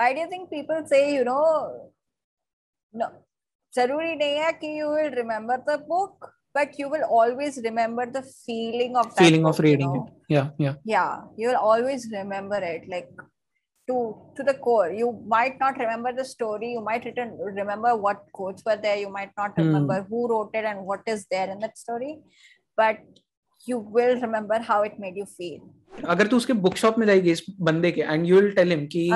why do you think people say you know no hai ki you will remember the book but you will always remember the feeling of that feeling book, of reading you know? it yeah yeah yeah you will always remember it like to to the core you might not remember the story you might written, remember what quotes were there you might not Hmm. remember who wrote it and what is there in that story but you will remember how it made you feel. अगर तू उसके book shop में जाएगी इस बंदे के and you will tell him कि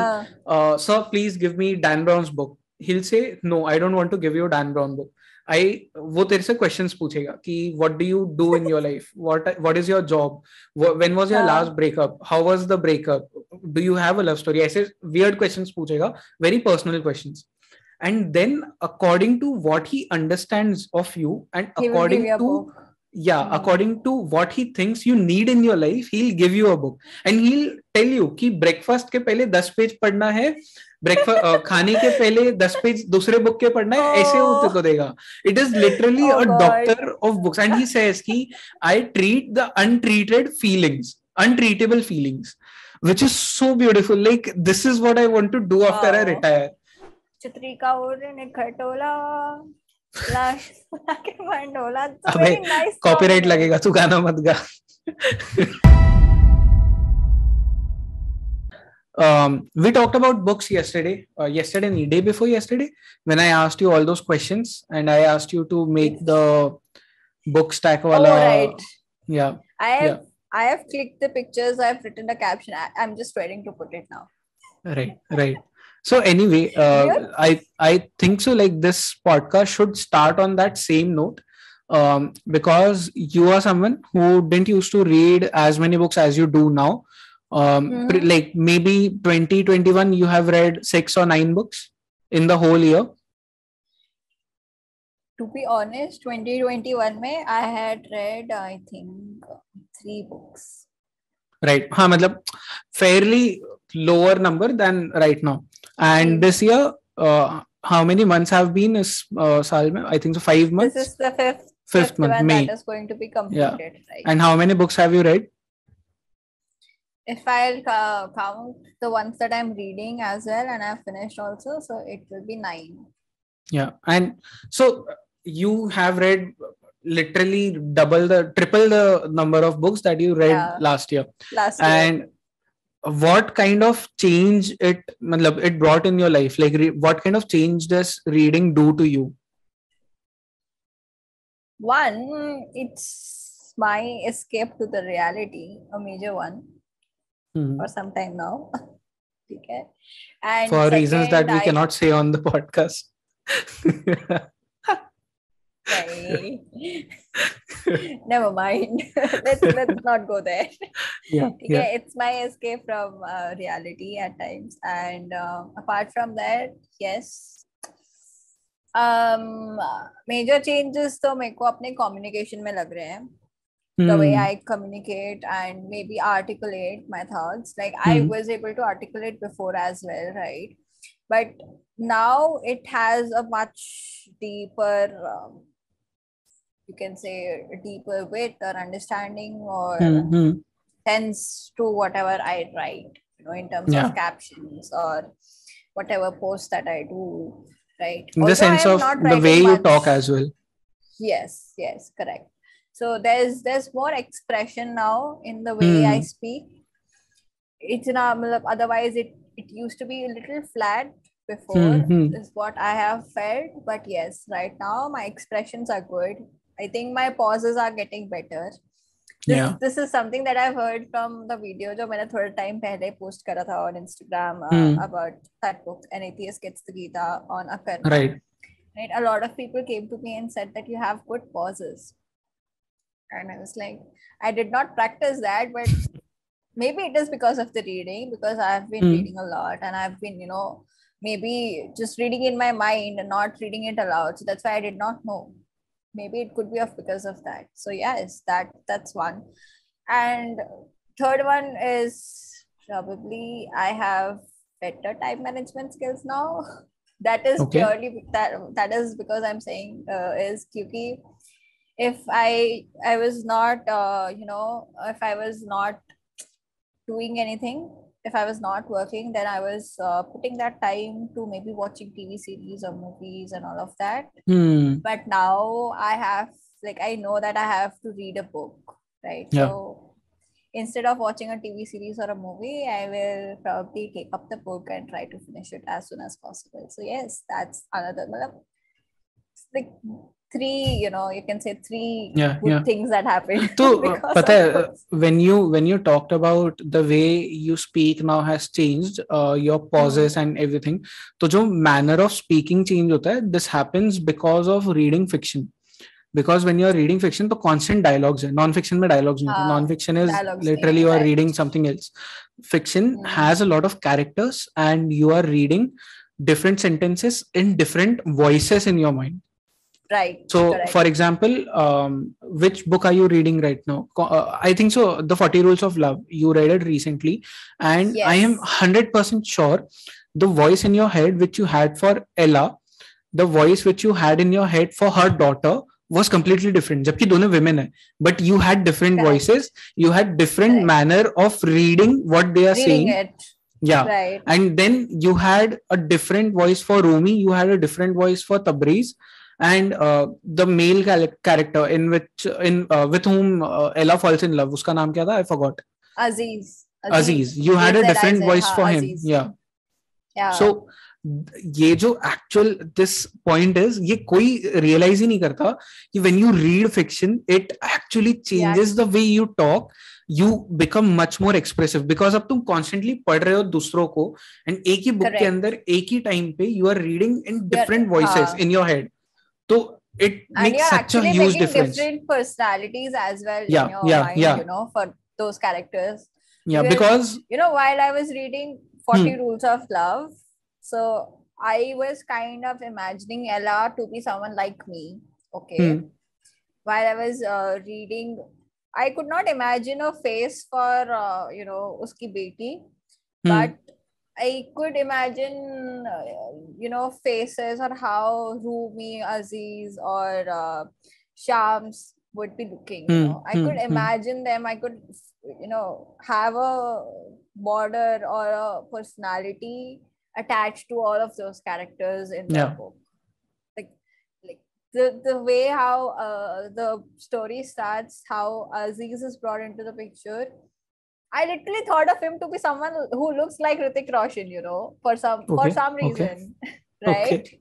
sir please give me Dan Brown's book he say no I don't want to give you Dan Brown book I वो तेरे से क्वेश्चंस पूछेगा कि what do you do in your life what what is your job when was your last breakup how was the breakup do you have a love story ऐसे weird questions पूछेगा very personal questions and then according to what he understands of you and he according to. या according to what he thinks you need in need life your life he'll give you a book. And he'll tell you ki breakfast ke pehle 10 page breakfast uh, खाने के पहले दस page दूसरे book के पढ़ना है oh. ऐसे वो तुझको देगा। It is literally a doctor of books and he says कि I treat the untreated feelings untreatable feelings which is so beautiful like this is what I want to do after I retire चित्रिका और ने खटोला लाश के मंडोला तो अबे, very nice song copyright है। लगेगा तू गाना मत गा um, we talked about books yesterday, uh, yesterday, and the day before yesterday, when I asked you all those questions and I asked you to make the book stack. Oh, Wala, right. Yeah. I have Yeah. I have clicked the pictures. I've written the caption. I, I'm just waiting to put it now. Right. Right. So anyway, uh, Yeah. I I think so. Like this podcast should start on that same note, um, because you are someone who didn't used to read as many books as you do now. Um, Mhm. pre- like maybe 2021, you have read six or nine books in the whole year. To be honest, 2021 में I had read I think three books. right हाँ मतलब fairly lower number than right now. And hmm. this year, uh, how many months have been? Is uh, I think so. Five months. This is the fifth. Fifth, fifth month. May. That is going to be completed. Yeah. Right? And how many books have you read? If I'll uh, count the ones that I'm reading as well, and I've finished also, so it will be nine. Yeah, and so you have read literally double the triple the number of books that you read yeah. last year last year. and what kind of change it it brought in your life like re- what kind of change does reading do to you One, it's my escape to the reality, a major one Hmm. for some time now. okay. And for reasons that we I- cannot say on the podcast Okay. Never mind. let's let's not go there. yeah Okay, yeah it's my escape from uh, reality at times, and uh, apart from that, yes. Um, major changes तो मेरे को अपने communication में लग रहे हैं. The way Hmm. I communicate and maybe articulate my thoughts. Like I Hmm. was able to articulate before as well, right? But now it has a much deeper, um, you can say, a deeper width or understanding or Hmm, hmm. sense to whatever I write, you know, in terms Yeah. of captions or whatever post that I do, right? in the sense of the way you talk as well Yes, yes, correct. So there's there's more expression now in the way I Hmm. speak. It's not otherwise it it used to be a little flat before Hmm, hmm. is what I have felt. But yes, right now my expressions are good. I think my pauses are getting better. This, Yeah. this is something that I've heard from the video जो मैंने थोड़ा time पहले post करा था on Instagram uh, Hmm. about that book An Atheist Gets the Gita on Akarna right right a lot of people came to me and said that you have good pauses and i was like i did not practice that but maybe it is because of the reading because i've been Hmm. reading a lot and i've been you know maybe just reading in my mind and not reading it aloud so that's why i did not know maybe it could be of because of that. So yes that that's one. And third one is probably i have better time management skills now. That is Okay. purely that that is because i'm saying uh, is kyuki if i i was not uh, you know if i was not doing anything if I was not working, then I was uh, putting that time to maybe watching TV series or movies and all of that. Hmm. But now I have, like, I know that I have to read a book, right? Yeah. So instead of watching a TV series or a movie, I will probably take up the book and try to finish it as soon as possible. So, yes, that's another. Like three you know you can say three things that happened so Patay, uh, when you when you talked about the way you speak now has changed uh, your pauses mm. and everything so the manner of speaking change hota hai, this happens because of reading fiction. Because when you are reading fiction the constant dialogues hai. non-fiction dialogues uh, non-fiction is literally you are reading something else. Fiction mm. has a lot of characters and you are reading different sentences in different voices in your mind right. so, correct. for example, um, which book are you reading right now? Co- Uh, I think so. The Forty Rules of Love. You read it recently, and I am Yes. hundred percent sure the voice in your head which you had for Ella, the voice which you had in your head for her daughter was completely different. जबकि दोनों women है, but you had different Correct. voices. You had different Correct. manner of reading what they are reading saying. it, Yeah right. and then you had a different voice for Rumi, you had a different voice for Tabriz, and the male character in which in with whom Ella falls in love उसका नाम क्या था I forgot Aziz Aziz you had a different voice for him या so ये जो actual this point is ये कोई realise ही नहीं करता कि when you read fiction it actually changes the way you talk you become much more expressive because अब तुम कॉन्स्टेंटली पढ़ रहे हो दूसरों को एंड एक ही बुक के अंदर एक ही टाइम पे you are reading in different voices in your head तो it and makes you're such a actually huge making difference different personalities as well Yeah, in your yeah, mind, yeah. you know, for those characters. yeah Because- because You know, while I was reading 40 Hmm. Rules of Love, so I was kind of imagining Ella to be someone like me. Okay. Hmm. While I was uh, reading, I could not imagine a face for, uh, you know, uski beti. hmm, but I could imagine, uh, you know, faces or how Rumi, Aziz, or uh, Shams would be looking. You Hmm, know, I hmm, could hmm. imagine them. I could, you know, have a border or a personality attached to all of those characters in the book. Like, like the the way how uh, the story starts, how Aziz is brought into the picture. I literally thought of him to be someone who looks like Hrithik Roshan, you know, for some for some reason, right?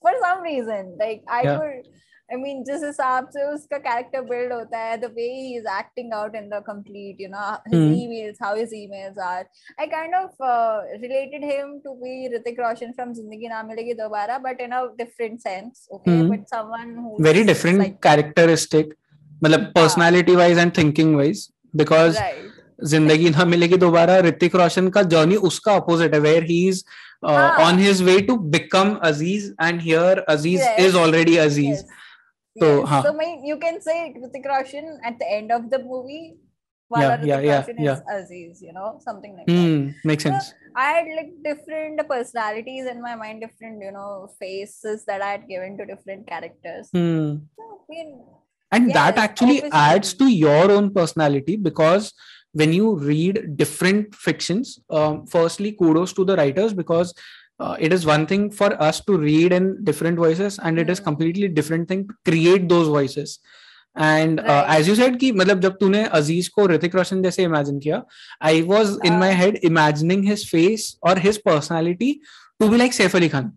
For some reason, like I would, I mean, just his his character build, hota hai, the way he's acting out in the complete, you know, his hmm. emails, how his emails are. I kind of uh, related him to be Hrithik Roshan from Zindagi Na Milegi Dobara, but in a different sense, okay? Mm. But someone. Very different characteristic, but like personality wise and thinking wise. Because ज़िंदगी ना मिलेगी दोबारा ऋतिक रोशन का journey उसका opposite है where he. Is on his way to become Aziz and here Aziz is already Aziz तो हाँ। You can say Hrithik Roshan at the end of the movie उसमें and that Yes, actually obviously. adds to your own personality because when you read different fictions um, firstly kudos to the writers because uh, it is one thing for us to read in different voices and it is Hmm. completely different thing to create those voices and uh, Right. as you said कि मतलब जब तूने अजीज को ऋतिक रोशन जैसे imagine किया I was in my हाँ. Head imagining his face और his personality to be like Saif Ali Khan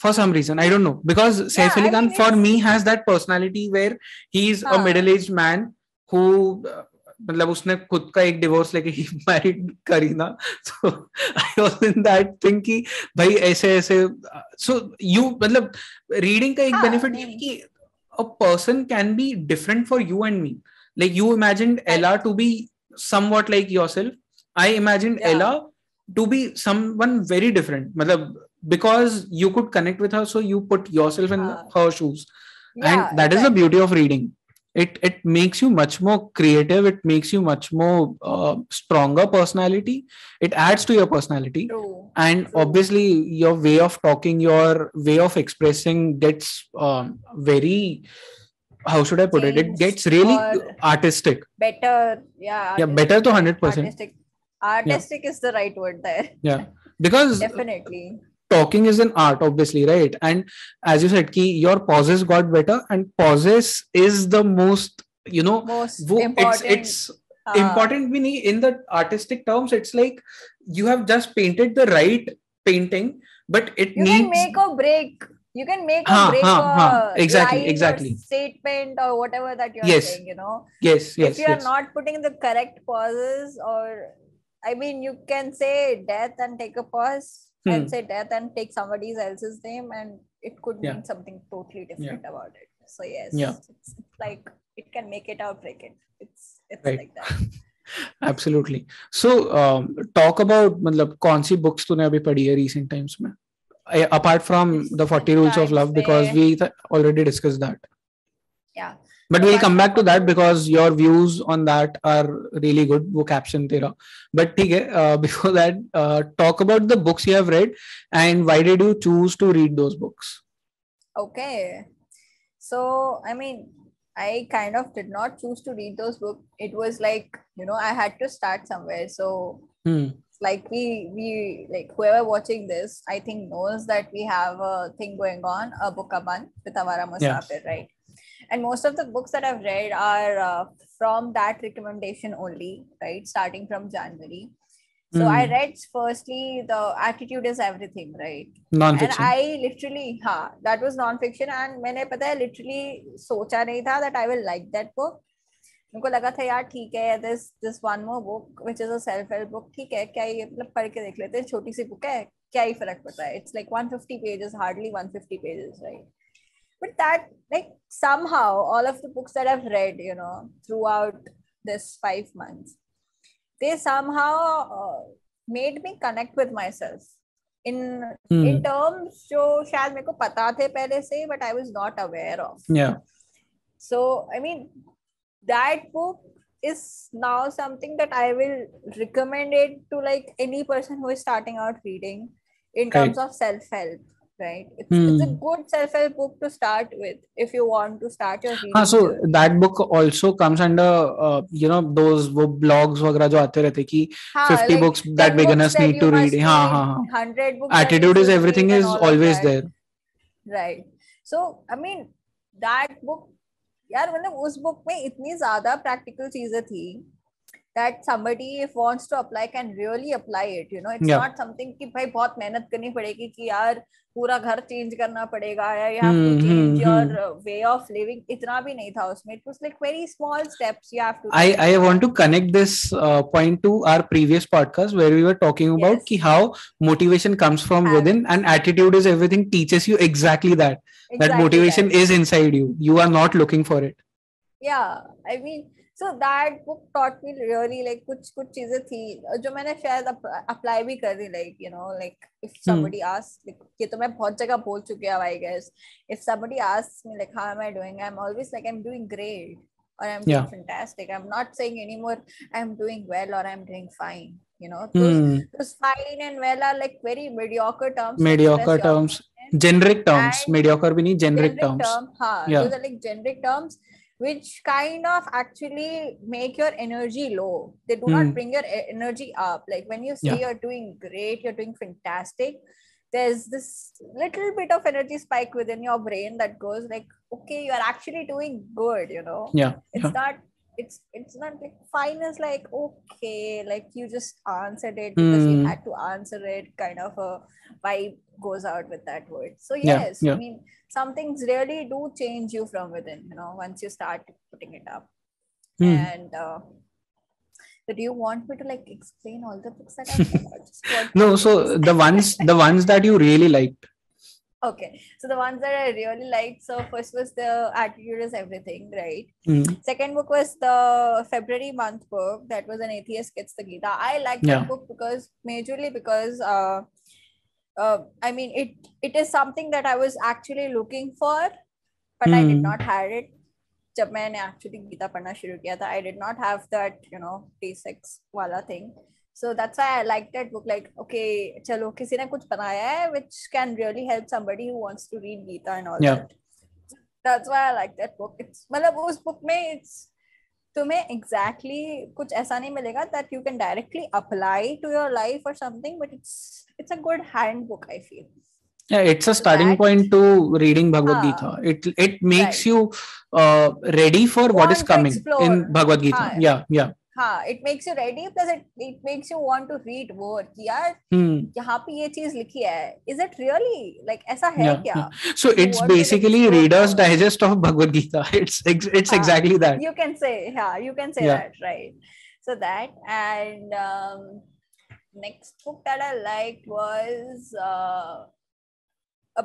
for some reason i don't know because saif I ali khan mean, for it's- me has that personality where he's a हाँ. middle aged man who uh, मतलब उसने खुद का एक divorce लेके he married Kareena so I was in that thing कि भाई ऐसे ऐसे सो यू मतलब रीडिंग का एक हाँ, बेनिफिट ये है नहीं. कि a person can be different for you and me like you imagined ella to be somewhat like yourself i imagined Yeah. ella to be someone very different matlab, because you could connect with her so you put yourself in Ah. her shoes. Yeah, and that is the beauty of reading. It it makes you much more creative. It makes you much more uh, stronger personality. It adds to your personality. True. and True. obviously your way of talking your way of expressing gets um, very how should i put it? It gets really artistic. Better, yeah. yeah better to 100% artistic. Artistic is the right word there. Yeah. Because definitely talking is an art obviously right and as you said ki your pauses got better and pauses is the most you know most wo, important. it's it's uh, important meaning in the artistic terms it's like you have just painted the right painting but it you needs can make or break you can make ha, a break ha, ha. exactly exactly or statement or whatever that you're yes. saying you know yes yes if you're yes. not putting the correct pauses or i mean you can say death and take a pause Hmm. and say death and take somebody else's name and it could Yeah. mean something totally different about it so yes Yeah. it's, it's like it can make it or break it it's it's Right. like that absolutely so um, talk about मतलब कौन सी books तूने अभी पढ़ी है recent times में I- apart from the 40 rules of Recent love because times we th- already discussed that yeah but we'll come back to that because your views on that are really good. Book caption tera. But theek uh, before that uh, talk about the books you have read and why did you choose to read those books? Okay. So i mean i kind of did not choose to read those books it was like you know i had to start somewhere. So hmm. like we we like whoever watching this i think knows that we have a thing going on a book a month with awaara musaafir right? And most of the books that I've read are uh, from that recommendation only, right? Starting from January. So I Hmm. read firstly the attitude is everything, right? non-fiction And I literally, हाँ, that was non-fiction and मैंने पता है literally सोचा नहीं था that I will like that book. मुझको लगा था यार ठीक है this this one more book which is a self help book ठीक है क्या ये मतलब पढ़ के देख लेते हैं छोटी सी book है क्या ही फर्क पड़ता है it's like 150 pages hardly 150 pages right but that like somehow all of the books that I've read you know throughout this five months they somehow uh, made me connect with myself in Hmm. in terms जो शायद मेरे को पता थे पहले से but I was not aware of yeah so I mean that book is now something that I will recommend it to like any person who is starting out reading in terms of self-help Right it's, hmm. it's a Hmm. good self-help book to start with if you want to start your reading हाँ so journey. that book also comes under uh, you know those वो blogs वगैरह जो आते रहते कि हाँ, 50 like books that beginners books need to read हाँ हाँ हाँ 100 books attitude is everything is always there right so i mean that book यार मतलब उस बुक में इतनी ज़्यादा प्रैक्टिकल चीज़ें थी that somebody if wants to apply can really apply it you know it's Yeah. not something कि भाई बहुत मेहनत करनी पड़ेगी कि यार पूरा घर चेंज करना पड़ेगा या you have to Hmm, change hmm, your hmm. uh, way of living इतना भी नहीं था उसमें it was like very small steps you have to I, take. I want to connect this uh, point to our previous podcast where we were talking about Yes. ki how motivation comes from Habits. within and attitude is everything teaches you exactly that that Exactly motivation that. is inside you you are not looking for it yeah i mean so that book taught me really like कुछ कुछ चीज़ें थी जो मैंने शायद apply भी कर दी like you know like if somebody ask ये तो मैं बहुत जगह बोल चुकी हूँ I guess if somebody ask me like how am I doing I am always like I am doing great or i'm doing yeah. fantastic i'm not saying anymore i'm doing well or i'm doing fine you know those, mm. those fine and well are like very mediocre terms mediocre terms generic terms and mediocre bhi nahi generic, generic terms term, haan, yeah. those are like generic terms which kind of actually make your energy low. They do Hmm. not bring your energy up. Like when you say Yeah. you're doing great, you're doing fantastic, there's this little bit of energy spike within your brain that goes like, okay, you're actually doing good, you know? yeah It's yeah not it's it's not like fine is like okay, like you just answered it because you Hmm. had to answer it, kind of a vibe goes out with that word. So yes, yeah. I mean some things really do change you from within, you know, once you start putting it up. Hmm. And uh, do you want me to like explain all the books that I've just no so the ones the ones that you really liked okay. So the ones that I really liked. So first was the attitude is everything, right? Hmm. Second book was the February month book that was an atheist gets the Gita. I like Yeah. that book because majorly because uh, uh, I mean it it is something that I was actually looking for, but I did Hmm. not have it. जब मैंने actually Gita पढ़ना शुरू किया था, I did not have that you know basics वाला thing. So that's why I like that book. Like, okay, चलो किसी ने कुछ बनाया है which can really help somebody who wants to read Gita and all Yeah. that. That's why I like that book. It's मतलब उस book में it's तुम्हें एग्जैक्टली exactly कुछ ऐसा नहीं मिलेगा that you can directly apply to your life और something but it's it's a good handbook I feel yeah it's a starting that, point to reading bhagavad uh, gita it it makes right. you uh, ready for Want what is coming in bhagavad gita uh, yeah yeah हाँ it makes you ready plus it it makes you want to read more कि यार hmm. यहाँ पे ये चीज़ लिखी है। Is it really like ऐसा है yeah, क्या? So it's basically Reader's Digest of Bhagavad Gita it's it's exactly that you can say हाँ you can say that right so that and um, next book that i liked was uh, a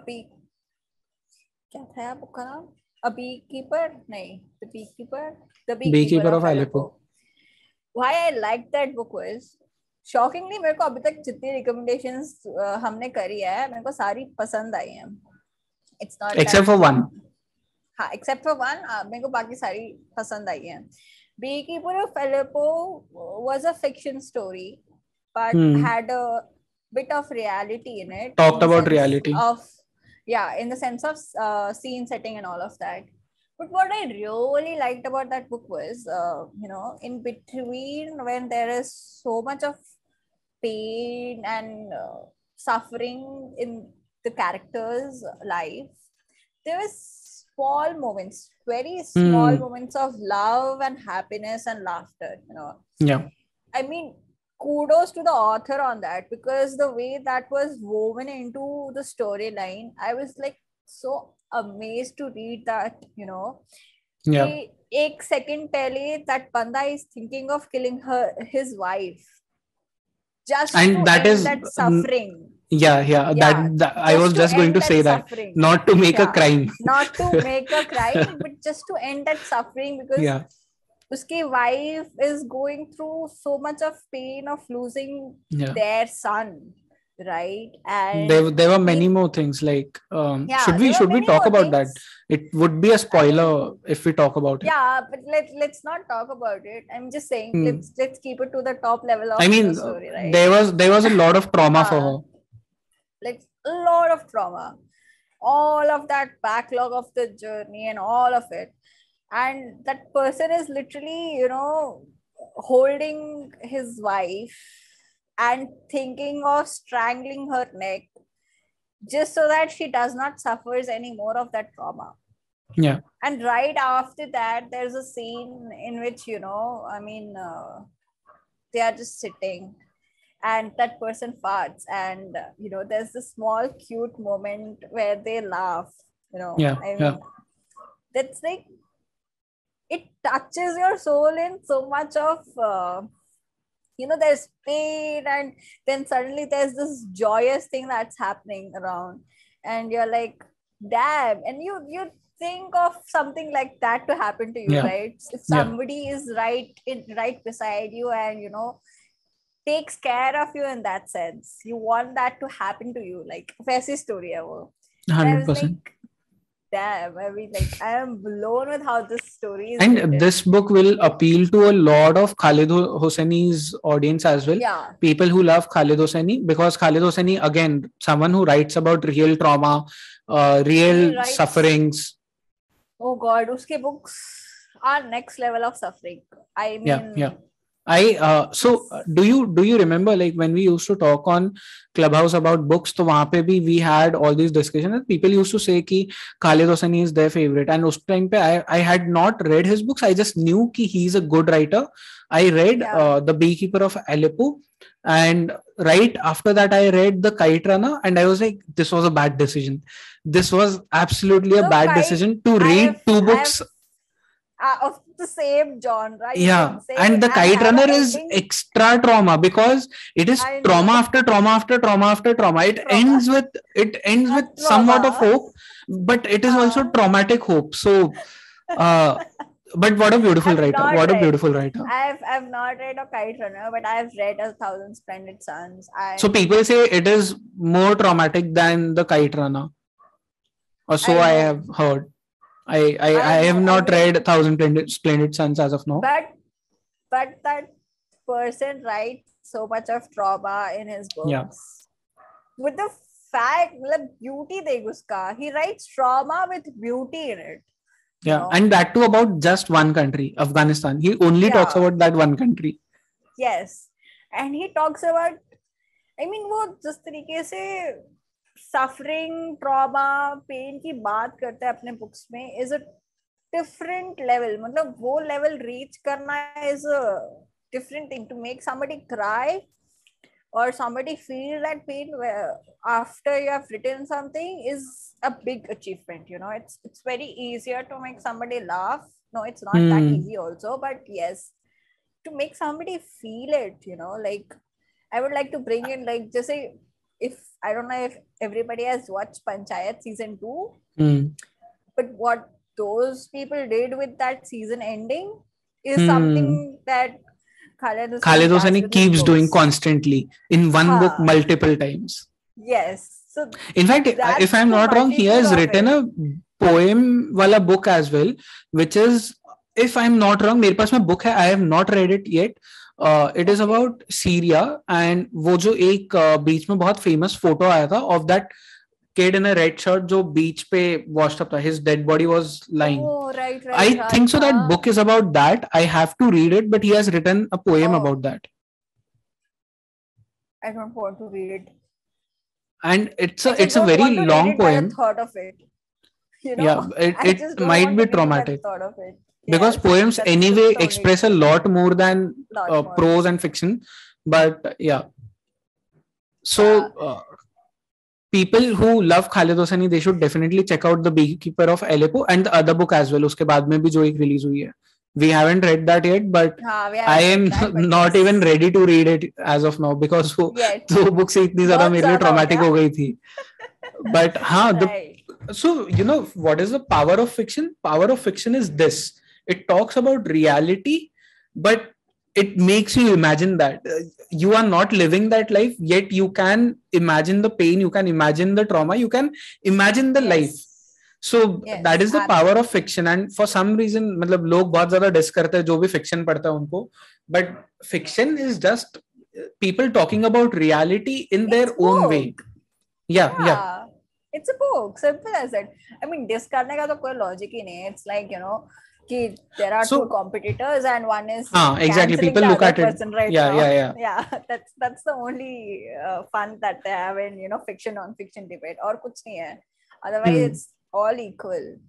क्या था book का नाम? A beekeeper नहीं the beekeeper the beekeeper, beekeeper of, of Aleppo. Why I liked that book was shockingly मेरे को अभी तक जितनी रिकमेंडेशंस हमने करी है मेरे को सारी पसंद आई हैं it's not except for one हाँ एक्सेप्ट फॉर वन मेरे को बाकी सारी पसंद आई हैं of Aleppo was a fiction story, but hmm. had a bit of reality in it. Talked about reality. Of yeah, in the sense of uh, scene setting and all of that. But what I really liked about that book was, uh, you know, in between when there is so much of pain and uh, suffering in the character's life, there was small moments, very small mm. moments of love and happiness and laughter, you know. Yeah. I mean, kudos to the author on that because the way that was woven into the storyline, I was like so amazed to read that, you know. Yeah. एक second पहले that banda is thinking of killing her his wife just and that is that suffering yeah yeah, yeah that, that i was just going to say that suffering. not to make yeah. a crime not to make a crime but just to end that suffering because yeah uski wife is going through so much of pain of losing yeah. their son right? And there, there were many more things like um, yeah, should we should we talk about things. that it would be a spoiler if we talk about it. Yeah but let, let's not talk about it. I'm just saying hmm. let's let's keep it to the top level of i mean the story, right? there was there was a lot of trauma for her. Like a lot of trauma. All of that backlog of the journey and all of it. And that person is literally you know holding his wife and thinking of strangling her neck just so that she does not suffers any more of that trauma yeah and right after that there's a scene in which you know i mean uh, they are just sitting and that person farts and uh, you know there's this small cute moment where they laugh you know yeah, I mean, yeah. that's like it touches your soul in so much of uh, you know there's pain and then suddenly there's this joyous thing that's happening around. And you're like damn. And you you think of something like that to happen to you yeah. right? If somebody yeah. is right in right beside you and you know takes care of you in that sense you want that to happen to you like fancy story ever. 100% damn i mean like i am blown with how this story is and written. this book will appeal to a lot of khaled hosseini's audience as well. Yeah. People who love khaled hosseini because khaled hosseini again someone who writes about real trauma uh, real writes, sufferings. Oh god uske books are next level of suffering. I mean yeah yeah I uh, so uh, do you do you remember like when we used to talk on Clubhouse about books? So वहाँ पे भी we had all these discussions and people used to say कि Khaled Hosseini is their favorite and उस time पे I I had not read his books. I just knew कि he is a good writer. I read yeah. uh, The Beekeeper of Aleppo and right after that I read The Kite Runner and I was like this was a bad decision. This was absolutely a bad I, decision to I read have, two books uh, of the same genre. Yeah, and the kite runner is extra trauma because it is trauma after trauma after trauma after trauma. It trauma. ends with it ends with trauma. somewhat of hope, but it is uh, also traumatic hope. So, uh, but what a beautiful I've writer! What read, a beautiful writer! I've I've not read a kite runner, but I've read a thousand splendid suns. I, so people say it is more traumatic than the kite runner, or so I, I have heard. I I, I, I have not read Thousand Splendid, Splendid Suns as of now. But but that person writes so much of trauma in his books. Yeah. With the fact, like beauty they uska. He writes trauma with beauty in it. yeah know? and that too about just one country afghanistan he only talks Yeah. about that one country yes and he talks about i mean वो जिस तरीके से suffering trauma pen की बात करते हैं अपने books में इज अ डिफरेंट लेवल मतलब वो लेवल रीच करना is a different thing to make somebody cry or somebody feel that pain where- after you have written something is a big achievement you know it's it's very easier to make somebody laugh no it's not that Hmm. easy also but yes to make somebody feel it you know like i would like to bring in like just say if i don't know if everybody has watched panchayat season 2 Hmm. but what those people did with that season ending is Hmm. something that Khaled Hosseini Khalid does Hosseini with his keeps doing books. constantly in one book Huh. multiple times. yes so In fact, That's if I'm the not wrong, he multitude has of written it. a poem wala book as well, which is, if I'm not wrong, मेरे पास में book है. I have not read it yet. Uh, it is Okay. about Syria and वो जो एक uh, बीच में बहुत famous photo आया था of that kid in a red shirt जो बीच पे washed up था. His dead body was lying. oh right right I right, think so. That huh? book is about that. I have to read it, but he has written a poem Oh. about that, i don't want to read it and it's a I just it's a don't very want to read long it by the poem. thought of it you know Yeah, it, I it just don't might want be to read it by the traumatic thought of it Because Yes, poems anyway the express a lot more than Lot uh, more. prose and fiction. But yeah, so uh, people who love Khalid Hosseini, they should definitely check out the Beekeeper of Aleppo and the other book as well. उसके बाद में भी जो एक release हुई है. We haven't read that yet, but हाँ, I am that, but not yes. even ready to read it as of now because वो Yet. दो बुक से इतनी ज़्यादा मेरे लिए हो ट्रॉमेटिक हो गई थी. But हाँ, the right. so you know what is the power of fiction power of fiction is this it talks about reality but it makes you imagine that Uh, you are not living that life yet you can imagine the pain you can imagine the trauma you can imagine the Yes. life so Yes, that is the power of fiction and for some reason मतलब लोग बहुत ज्यादा dish करते हैं जो भी fiction पढ़ता है उनको but fiction is just people talking about reality in their It's own way book. yeah yeah Yeah. It's a book. Simple as that. I mean, dish करने का तो कोई लॉजिक ही नहीं है. It's like, you know, कुछ नहीं है। Otherwise all equal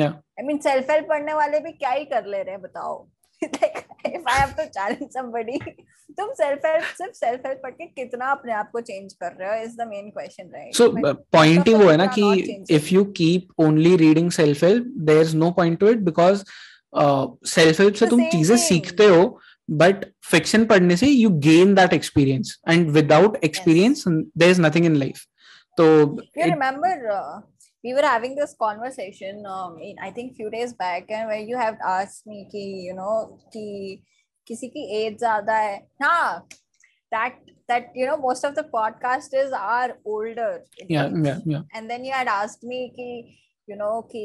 I mean self help पढ़ने वाले भी क्या ही कर ले रहे हैं बताओ। Like if I have to challenge somebody, तुम self help सिर्फ़ self help पढ़ के कितना अपने आप को change कर रहे हो is the main question, right? so uh, point ही वो है ना कि if you keep only reading self help there's no point to it because uh, self help से तुम चीज़ें सीखते हो but fiction पढ़ने से you gain that experience and without experience there is nothing in life so you it, remember uh, we were having this conversation um, in I think few days back and where you have asked me कि you know कि किसी की as ज्यादा है हाँ that that you know most of the podcasters are older in yeah age. yeah yeah and then you had asked me कि you know कि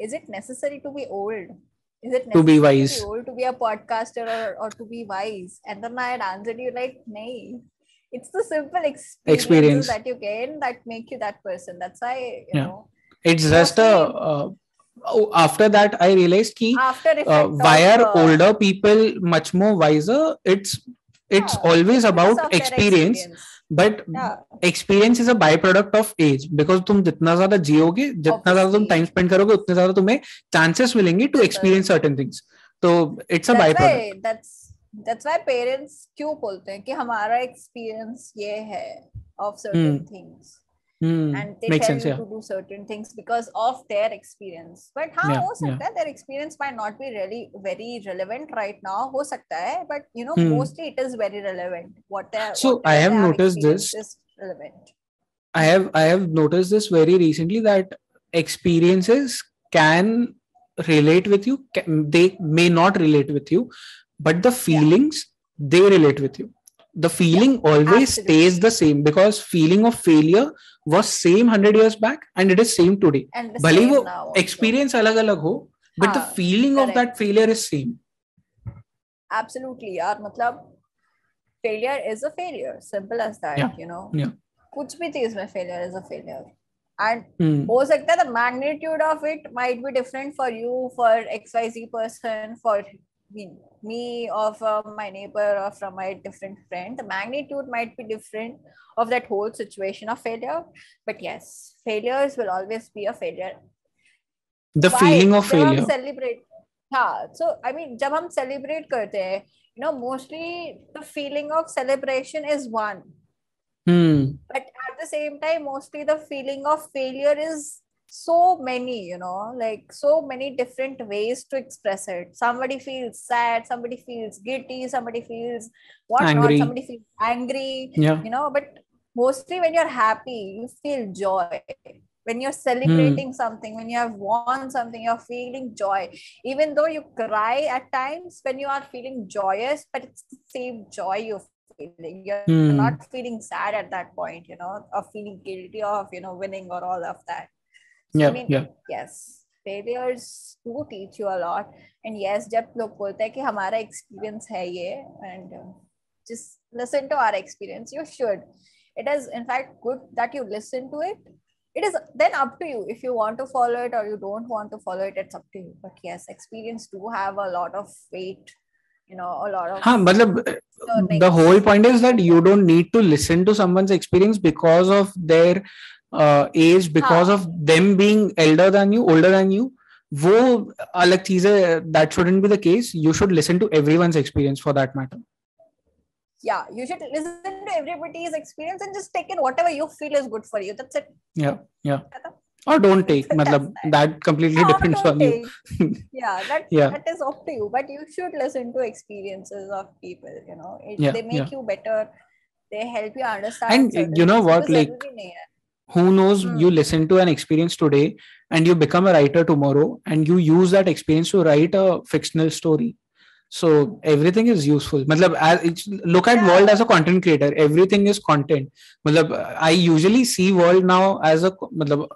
is it necessary to be old is it To be necessary wise. to be old to be a podcaster or, or to be wise and then I had answered you like nay it's the simple experiences Experience. that you gain that make you that person that's why you Yeah. know it's just a uh, oh, after that I realized कि after effect uh, why of, are uh, older people much more wiser it's it's yeah, always because about of their experience but yeah experience is a by product of as because तुम जितना ज्यादा जियोगे जितना ज्यादा तुम Obviously. Time spend करोगे उतने ज्यादा तुम्हें चांसेस मिलेंगे to Yes, experience certain things तो it's a bye that's product why that's that's why parents क्यों बोलते हैं कि हमारा एक्सपीरियंस ये है of certain Hmm. things and they make tell sense you या to do certain things because of their experience but हाँ Yeah, हो सकता है their experience might not be really very relevant right now हो सकता है but you know Hmm. mostly it is very relevant what they So, whatever I have they noticed this. experienced is relevant I have I have noticed this very recently that experiences can relate with you. Can, they may not relate with you, but the feelings they relate with you. The feeling always absolutely. stays the same because feeling of failure was same hundred years back and it is same today. and the भले ही same वो now also. experience अलग अलग हो but the हाँ, feeling of correct. that failure is same. absolutely यार मतलब failure is a failure simple as that Yeah, you know yeah. कुछ भी चीज में failure is a failure and Hmm. हो सकता है the magnitude of it might be different for you for xyz person for me, me or from my neighbor or from my different friend the magnitude might be different of that whole situation of failure but yes failures will always be a failure The Why? feeling of जब हम failure. celebrate हाँ so I mean जब हम celebrate करते हैं you know mostly the feeling of celebration is one Hmm. but at the same time mostly the feeling of failure is so many you know like so many different ways to express it somebody feels sad somebody feels guilty somebody feels what Angry. not somebody feels angry Yeah. you know but mostly when you're happy you feel joy when you're celebrating something when you have won something you're feeling joy even though you cry at times when you are feeling joyous but it's the same joy you're feeling you're Hmm. not feeling sad at that point you know or feeling guilty of you know winning or all of that Yeah. I mean, Yeah. yes failures do teach you a lot and yes जब लोग बोलते हैं कि हमारा experience है ये and uh, just listen to our experience you should it is in fact good that you listen to it it is then up to you if you want to follow it or you don't want to follow it it's up to you but yes experience do have a lot of weight you know a lot of हाँ मतलब learnings. the whole point is that you don't need to listen to someone's experience because of their uh, age because हाँ. of them being elder than you older than you वो अलग चीज है that shouldn't be the case you should listen to everyone's experience for that matter yeah you should listen to everybody's experience and just take in whatever you feel is good for you that's it yeah yeah Khatam. or don't take That's matlab that. that completely No, depends don't on you take. yeah that Yeah. that is up to you but you should listen to experiences of people you know it, Yeah, they make yeah. you better they help you understand And, certain you know things, what, because like, जरूरी नहीं है. who knows? Hmm. you listen to an experience today and you become a writer tomorrow and you use that experience to write a fictional story. So everything is useful. Matlab as it's, look at world as a content creator. Everything is content. Matlab i usually see world now as a matlab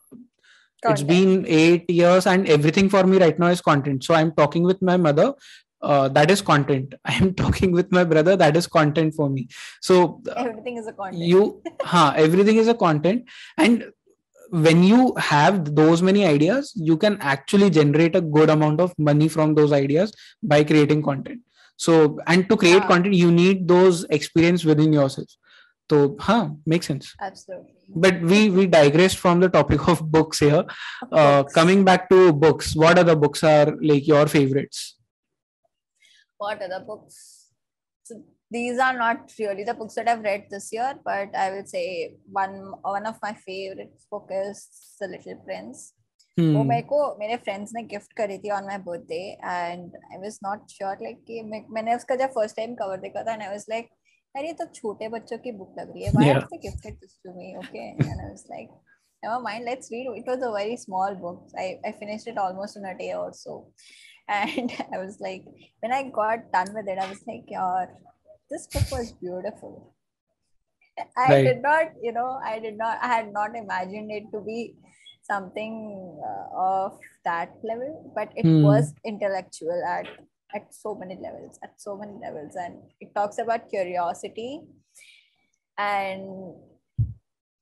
it's Content. been 8 years and everything for me right now is content. So i'm talking with my mother uh, that is content. I am talking with my brother. That is content for me. So uh, everything is a content. you huh, everything is a content. And when you have those many ideas you can actually generate a good amount of money from those ideas by creating content. So and to create Yeah. content you need those experience within yourself. So huh makes sense. Absolutely. But we we digressed from the topic of books here. Uh, coming back to books what other books are like your favorites what other books so these are not really the books that i've read this year but i will say one one of my favorite book is the little prince वो Hmm. मेरे को मेरे friends ने gift करी थी on my birthday and I was not sure like कि मैं, मैंने उसका जब फर्स्ट टाइम कवर देखा था एंड आई वाज लाइक यार ये तो छोटे बच्चों की बुक लग रही है why Yeah. Have they gifted this to me okay and I was like never mind let's read it was a very small book i i finished it almost in a day or so and i was like when i got done with it i was like yaar this book was beautiful i Right. did not you know i did not i had not imagined it to be something uh, of that level but it Hmm. was intellectual at at so many levels at so many levels and it talks about curiosity and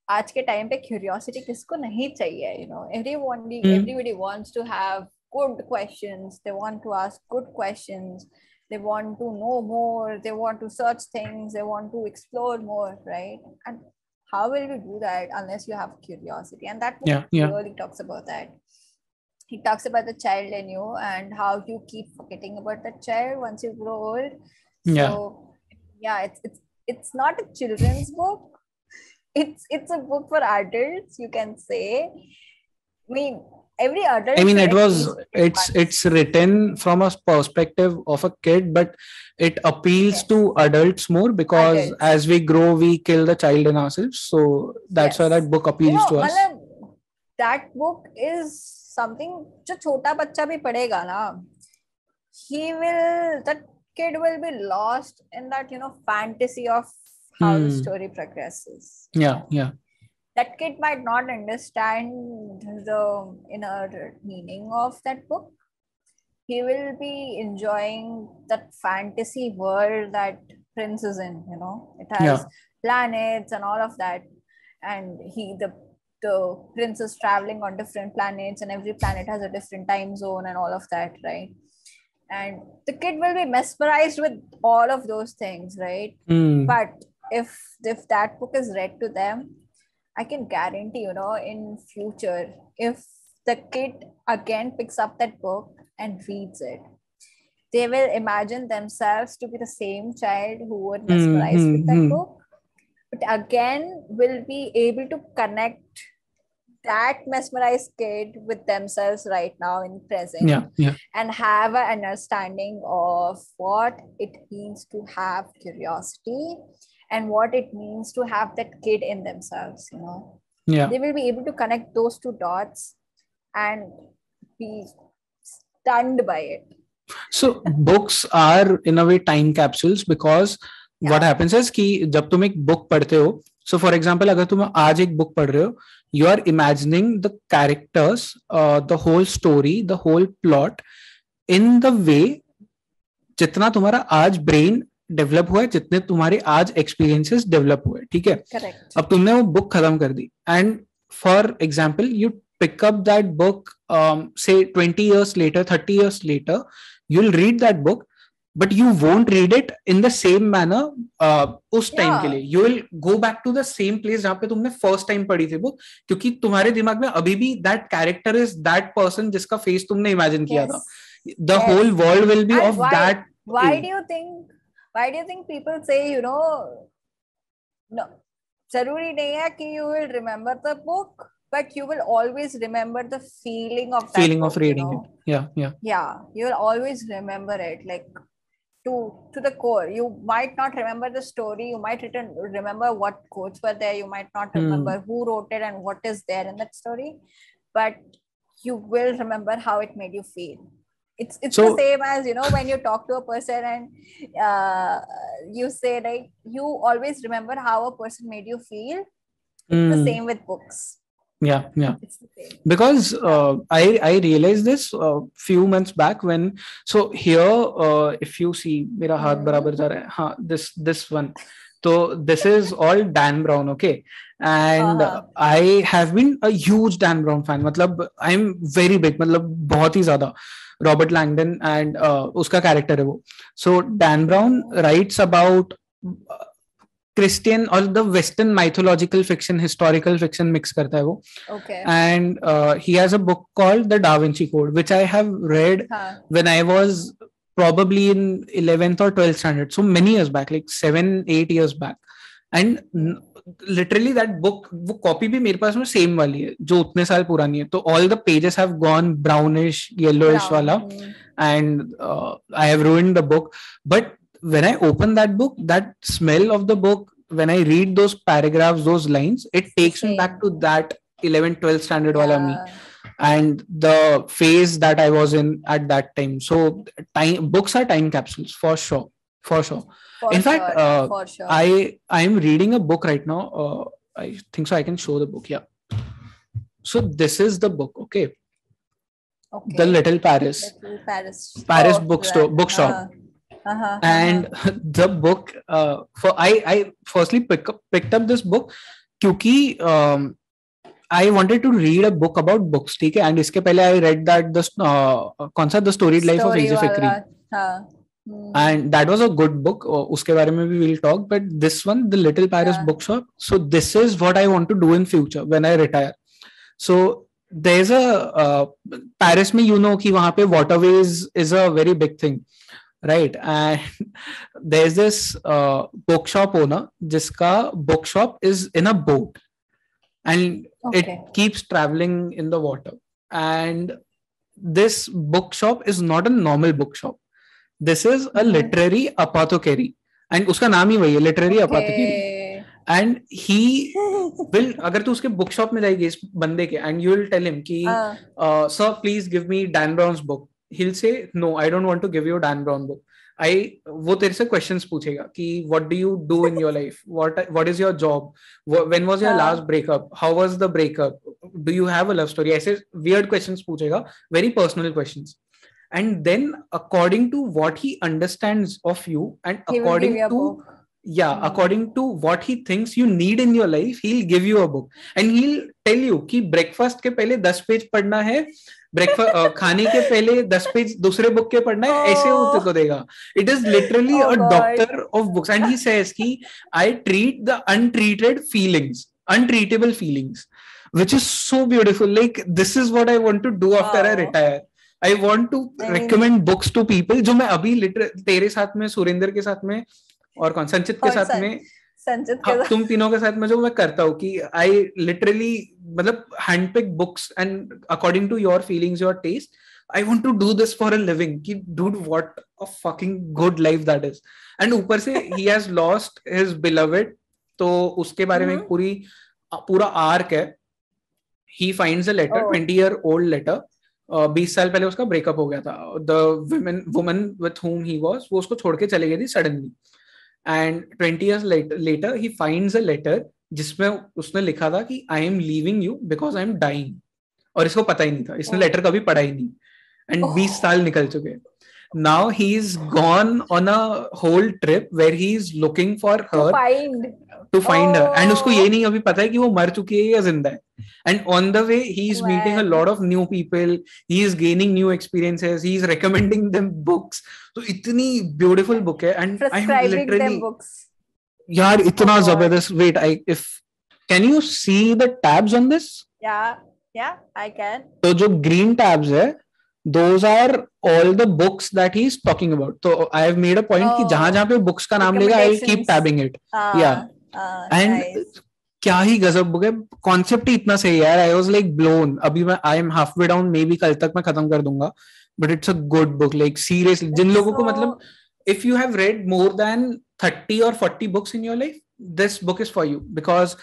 आज के time पे curiosity किसको नहीं चाहिए you no everyone Hmm. everybody wants to have good questions they want to ask good questions they want to know more they want to search things they want to explore more right? And how will you do that unless you have curiosity? And that book Yeah, yeah. really talks about that. He talks about the child in you and how you keep forgetting about the child once you grow old. Yeah. so yeah it's it's it's not a children's book. It's it's a book for adults you can say. I mean every adult I mean, should it at was least read it's once. it's written from a perspective of a kid, but it appeals Yes. to adults more because Adults. as we grow, we kill the child in ourselves. So that's why Yes. that book you appeals know to us. मतलब that book is something जो छोटा बच्चा भी पढ़ेगा ना he will that kid will be lost in that you know fantasy of how the Hmm. story progresses Yeah, yeah, that kid might not understand the inner meaning of that book. He will be enjoying that fantasy world that Prince is in, you know. It has Yeah. planets and all of that. And he the the prince is traveling on different planets and every planet has a different time zone and all of that right and the kid will be mesmerized with all of those things right Hmm. but if if that book is read to them i can guarantee you know in future if the kid again picks up that book and reads it they will imagine themselves to be the same child who were mesmerized with that hmm. book but again will be able to connect that mesmerized kid with themselves right now in present Yeah, yeah. and have an understanding of what it means to have curiosity and what it means to have that kid in themselves you know Yeah. they will be able to connect those two dots and be stunned by it So books are in a way time capsules because what Yeah. happens is कि जब तुम एक book पढ़ते हो so for example अगर तुम आज एक book पढ़ रहे हो you are imagining the characters uh, the whole story the whole plot in the way जितना तुम्हारा आज ब्रेन develop हुआ है जितने तुम्हारे आज एक्सपीरियंसेस डेवलप हुए ठीक है Correct. अब तुमने वो बुक खत्म कर दी and for example you pick up that book से twenty years later thirty years later you read that book but you won't read it in the same manner उस टाइम yeah. के लिए you will go back to the same place जहाँ पे तुमने first time पढ़ी थी book क्योंकि तुम्हारे दिमाग में अभी भी that character is that person जिसका फेस तुमने इमेजिन yes. किया था the whole world will be of that why do think why do you think why do you think people say you know no hai ki you will remember the book but you will always remember the feeling of that feeling of book, you reading know? it yeah yeah yeah you will always remember it like to to the core you might not remember the story you might return, remember what quotes were there you might not Hmm. remember who wrote it and what is there in that story but you will remember how it made you feel it's it's so, the same as you know when you talk to a person and uh, you say like you always remember how a person made you feel? Mm, the hmm. same with books. Yeah yeah. Because uh, i i realized this a uh, few months back when so here uh, if you see mera haath hmm. barabar ja raha this this one. So this is all dan brown okay? and Uh-huh. I have been a huge Dan Brown fan मतलब I'm very big मतलब बहुत ही ज्यादा Robert Langdon and uh, उसका character है वो so Dan Brown writes about uh, Christian और the Western mythological fiction historical fiction mix करता है वो okay and uh, he has a book called the da vinci code which i have read huh. when i was probably in 11th or 12th standard so many years back like 7 8 years back and literally that book वो copy भी मेरे पास में same वाली है जो उतने साल पुरानी है। तो all the pages have gone brownish yellowish वाला। And I have ruined the book but when I open that book that smell of the book when I read those paragraphs those lines it takes me back to that 11 12 standard वाला me and the phase that I was in at that time so time books are time capsules for sure for sure For in sure, fact, uh, for sure. I I am reading a book right now. Uh, I think so. I can show the book. Yeah. So this is the book. Okay. Okay. The Little Paris. Little Paris. Paris bookstore right. bookshop. Uh-huh. Uh-huh. uh-huh. and uh-huh. the book uh, for I I firstly pick up, picked up this book because um, I wanted to read a book about books Okay. and इसके pehle I read that the uh, कौन the storied life Story of Razi Fikry uh, Hmm. and that was a good book. Uh, uske bare mein we will talk but this one the little paris bookshop so this is what i want to do in future when i retire. So there's a uh, paris Me, you know ki wahan waterways is a very big thing right? And there's this uh, bookshop owner jiska bookshop is in a boat and it keeps traveling in the water. And this bookshop is not a normal bookshop. This is a literary apothecary and उसका नाम ही वही है literary apothecary and he will अगर तू उसके book shop में जाएगी इस बंदे के and you will tell him कि sir please give me Dan Brown's book he'll say no I don't want to give you Dan Brown book I वो तेरे से क्वेश्चंस पूछेगा कि what do you do in your life what what is your job when was your last breakup how was the breakup do you have a love story ऐसे weird questions पूछेगा very personal questions And then according to what he understands of you and he will give according you a to book. yeah Hmm. according to what he thinks you need in your life he'll give you a book and he'll tell you कि breakfast के पहले 10 page पढ़ना है breakfast खाने के पहले 10 page दूसरे book के पढ़ना है ऐसे वो Oh. तेरे को देगा it is literally Oh a God. doctor of books and he says कि I treat the untreated feelings untreatable feelings which is so beautiful like this is what I want to do after I Wow. retire I want To I mean- recommend books to people जो मैं अभी liter- तेरे साथ में सुरेंद्र के साथ में और कौन संचित के साथ में संचित हाँ, तुम तीनों के साथ में जो मैं करता हूँ कि आई लिटरली मतलब handpick books and according to your feelings your taste I want to do this for a living कि dude what a fucking good life that is and ऊपर से he has lost his beloved तो उसके बारे में हम्म। पूरी पूरा आर्क है। He finds a letter twenty 20 year old letter बीस साल पहले उसका ब्रेकअप हो गया था। The women woman with whom he was वो उसको छोड़ के चले गई थी suddenly and twenty years later he finds a letter जिसमें उसने लिखा था कि I am leaving you because I am dying और इसको पता ही नहीं था। इसने. लेटर कभी पढ़ा ही नहीं। एंड. बीस साल निकल चुके। Now he is gone on a whole trip where he is looking for her find to find her and उसको Oh. ये नहीं अभी पता है कि वो मर चुकी है या ज़िंदा है? And on the way he is meeting a lot of new people he is gaining new experiences he is recommending them books तो इतनी ब्यूटीफुल बुक है. एंड आई एम लिटरली यार इतना Oh ज़बरदस्त. Wait I if can you see the tabs on this yeah yeah i can. तो जो green tabs है those are all the books that he's talking about. so i have made a point कि Oh. जहाँ जहाँ पे books का नाम लेगा I keep Recommendations. tabbing it. Yeah. Ah, and क्या ही गजब बुक है कॉन्सेप्ट ही इतना सही है आई वॉज़ लाइक ब्लोन अभी मैं I am halfway down maybe कल तक मैं खत्म कर दूँगा. But it's a good book like seriously जिन लोगों को मतलब if you have read more than thirty और forty books in your life this book is for you because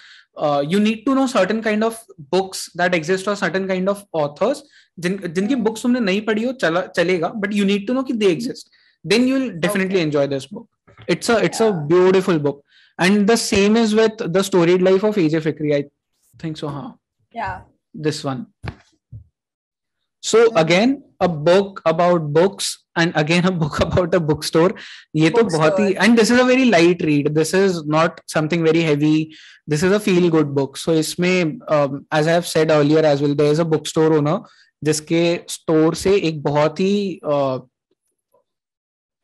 you need to know certain kind of books that exist और certain kind of authors जिनकी books तुमने नहीं पढ़ी हो चला चलेगा. But you need to know कि they exist then you'll definitely enjoy this book it's a it's a beautiful book and the same is with the storied life of aj fikry i think so huh yeah. This one. So again a book about books and again a book about a bookstore. Ye bookstore. bahut hi and this is a very light read. This is not something very heavy. This is a feel good book. So isme um, as i have said earlier as well there is a bookstore owner जिसके store से एक बहुत ही uh,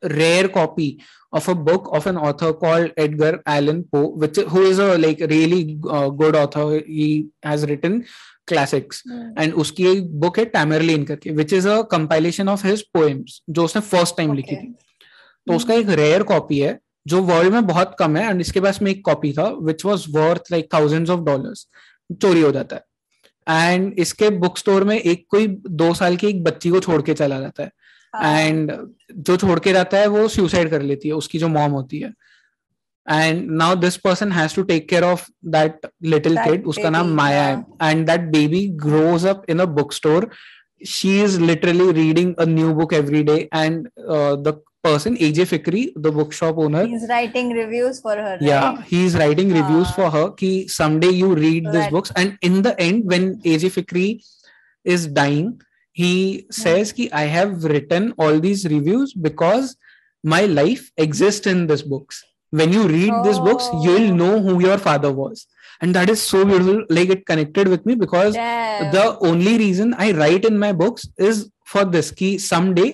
rare copy of a book of an author called Edgar Allan Poe, which who is a like really uh, good author. He has written classics, Hmm. and उसकी एक book है Tamerlane करके, which is a compilation of his poems, जो उसने first time लिखी Okay. थी. तो उसका एक रेयर कॉपी है जो वर्ल्ड में बहुत कम है एंड इसके पास में एक कॉपी था which was worth like thousands of dollars चोरी हो जाता है एंड इसके बुक स्टोर में एक कोई दो साल की एक बच्ची को छोड़ के चला जाता है हाँ, एंड जो छोड़ के रहता है वो सुसाइड कर लेती है उसकी जो मॉम होती है and now this person has to take care of that little kid उसका नाम माया है and that baby grows up in a book store she is literally reading a new book every day and uh, the person aj fikri the bookshop owner he's writing reviews for her right? yeah right? he's writing reviews Ah. for her ki someday you read So these books and in the end when aj fikri is dying he says ki i have written all these reviews because my life exists in these books. When you read these books you will Oh. know who your father was. And that is so beautiful. Like it connected with me because the only reason I write in my books is for this key someday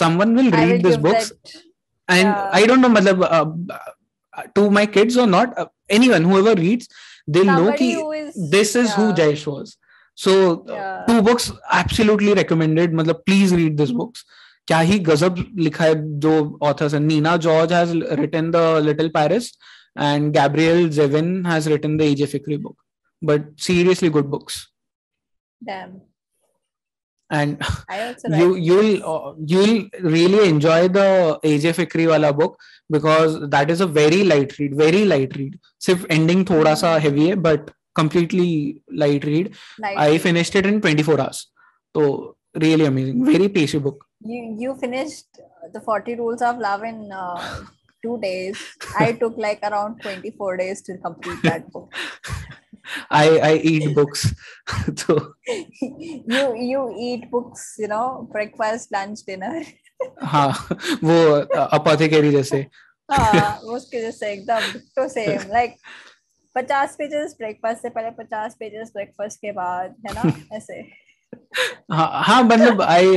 someone will read will these books. that- and yeah. I don't know matlab, uh, uh, to my kids or not uh, anyone whoever reads they'll know somebody ki who is this is who yeah, Jayesh was so two books absolutely recommended. matlab, please read these books. क्या ही गजब लिखा है जो authors है। Nina George has written the little Paris and Gabriel Zevin has written the AJ Fikry book but seriously good books damn and you you'll uh, you'll really enjoy the aj fikry wala book because that is a very light read very light read. सिर्फ ending थोड़ा sa heavy hai, but completely light read night I read. finished it in 24 hours so really amazing very pacey book you you finished the 40 rules of love in uh, two days i took like around 24 days to complete that book I I eat books so you you eat books you know breakfast lunch dinner हाँ वो अपोथेकेरी जैसे हाँ उसके जैसे एकदम तो same like पचास pages breakfast से पहले पचास पेजेस ब्रेकफास्ट के बाद है ना? ऐसे। हाँ हाँ मतलब I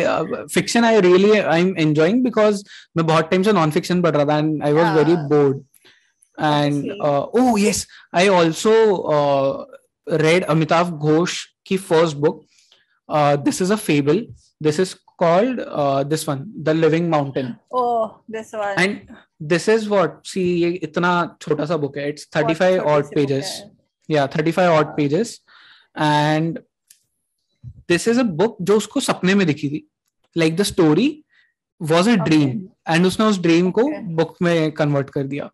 fiction I really I am enjoying because मैं बहुत टाइम से नॉन फिक्शन पढ़ रहा था and I was very bored and oh yes I also read Amitabh Ghosh की first ki first book. uh, this is a fable this is called uh, this one the living mountain oh this one and this is what see ये इतना छोटा सा book है it's बहुत 35 छोटी odd सी book pages है yeah 35 odd हाँ pages and this is a book जो उसको सपने में दिखी थी like the story was a okay dream and उसने उस dream को okay book में convert कर दिया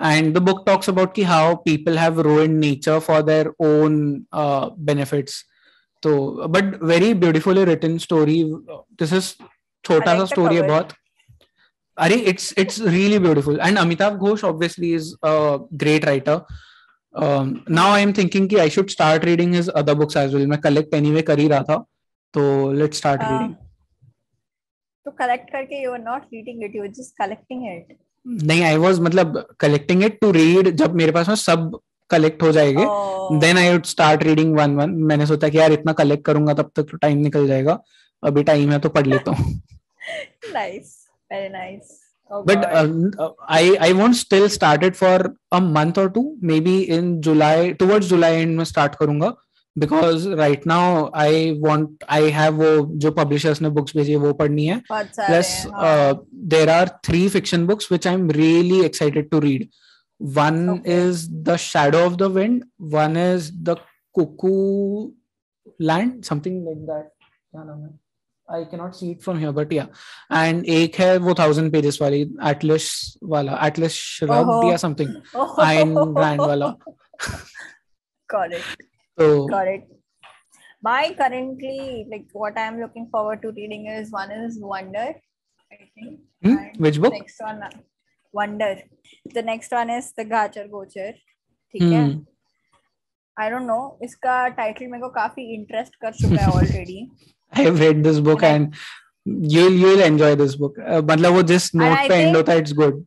and the book talks about ki how people have ruined nature for their own uh, benefits तो but very beautifully written story this is छोटा सा story है बहुत। अरे it's it's really beautiful and Amitabh Ghosh obviously is a great writer now I am thinking कि I should start reading his other books as well मैं collect anyway कर ही रहा था। तो लेट्स स्टार्ट रीडिंग तो कलेक्ट करके you are not reading it you are just collecting it नहीं आई वाज मतलब कलेक्टिंग इट टू रीड जब मेरे पास में सब कलेक्ट हो जाएँगे। Then I would start reading one one मैंने सोचा कि यार इतना कलेक्ट करूँगा तब तक तो टाइम निकल जाएगा। अभी टाइम है तो पढ़ लेता हूँ। Nice very nice but uh, i i won't still start it for a month or two. Maybe in july towards july end mein start because right now I want I have वो जो publishers ने books भेजी है वो पढ़नी है। Plus there are three fiction books which I am really excited to read really excited to read one okay is the shadow of the wind one is the cuckoo land something like that क्या नाम है? I cannot see it from here but yeah and एक है वो thousand pages वाली Atlas वाला Atlas Shrugged ओहो या something Ayn Rand वाला got it तो got it my currently like what i'm looking forward to reading is one is wonder i think hmm, and which book next one uh, Wonder the next one is the gachar gochar ठीक है hmm. I don't know इसका title मेरे को काफ़ी interest कर चुका है already I have read this book and I and you'll you'll enjoy this book uh, मतलब वो जिस note पे end होता है it's good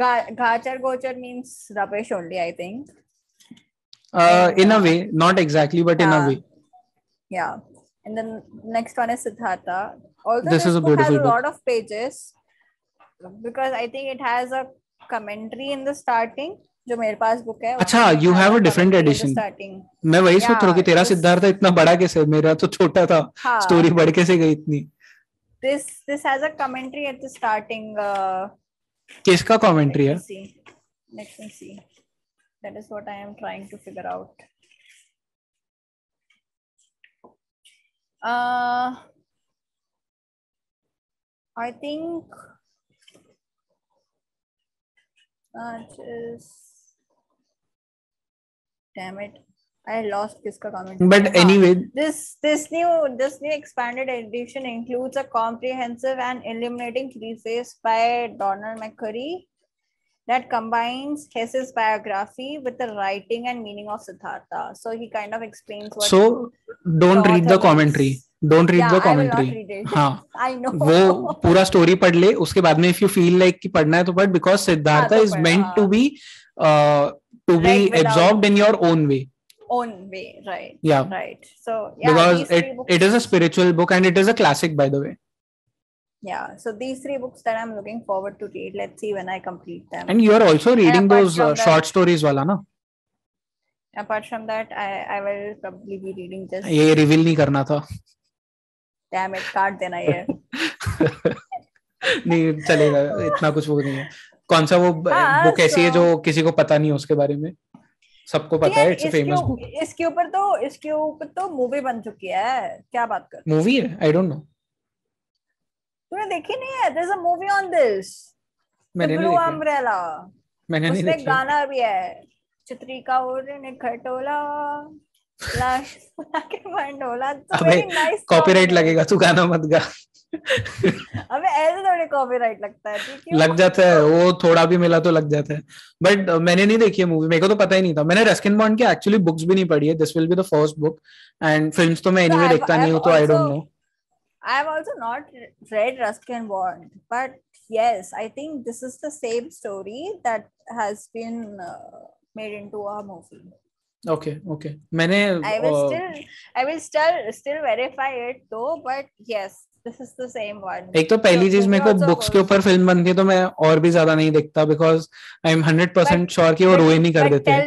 Gachar Gochar means rubbish only I think Uh, in a uh, way, not exactly, but in a way. yeah and then next one is Siddhartha although This this is a book beautiful has a book. lot of pages because I think it has a commentary in the starting. जो मेरे पास book है अच्छा you have a different edition मैं वही सोच रहा हूँ कि तेरा सिद्धार्थ इतना बड़ा कैसे? मेरा तो छोटा था। स्टोरी बढ़ कैसे गई इतनी? This this has a commentary at the starting किसका कमेंट्री है? Let's see that is what I am trying to figure out I think damn it I lost Kiska comment. But anyway, this this new this new expanded edition includes a comprehensive and illuminating thesis by Donald McCurry that combines Hesse's biography with the writing and meaning of Siddhartha. So he kind of explains what. So don't read the commentary. Don't read the commentary हाँ I know. वो पूरा story पढ़ ले उसके बाद में if you feel like कि पढ़ना है तो पढ़ बिकॉज़ हाँ सिद्धार्था तो इज़ मेंट टू हाँ be to be absorbed in your own way own way, right? yeah Right. So yeah, because it books. it is a spiritual book and it is a classic by the way Yeah. So these three books that I'm looking forward to read. Let's see when I complete them. and you are also reading those uh, from that, stories वाला ना apart from that, I I will probably be reading just ये reveal नहीं करना था damn it, card देना ये. नहीं चलेगा इतना कुछ वो नहीं है। कौन सा वो हाँ, बुक ऐसी है जो किसी को पता नहीं है उसके बारे में? सबको पता है इट्स फ़ेमस बुक इसके ऊपर तो इसके ऊपर तो मूवी बन चुकी है। क्या बात कर मूवी है? आई डोंट नो तूने देखी नहीं है? There's a movie on this the मैंने देखी। Umbrella मैंने नहीं उसमें गाना भी है। चित्रिका और ने खटोला कॉपीराइट लगेगा तू गाना मत गा। अबे ऐसे थोड़े कॉपीराइट लगता है ठीक है? लग जाता है वो थोड़ा भी मिला तो लग जाता है। बट मैंने नहीं देखी है मूवी मेरे को तो पता ही नहीं था। मैंने रस्किन बॉन्ड की एक्चुअली बुक्स भी नहीं पढ़ी है this will be the first book and films तो मैं एनीवे देखता नहीं हूँ तो I don't know I've also not read Ruskin Bond, but yes, I think this is the same story that has been uh, made into a movie. Okay okay मैंने I will still I will still still verify it though but yes this is the same one एक तो पहली चीज़ मेरे को books के ऊपर film बनती है तो मैं और भी ज़्यादा नहीं देखता बिकॉज़ आई एम 100% श्योर कि वो रोए नहीं कर देते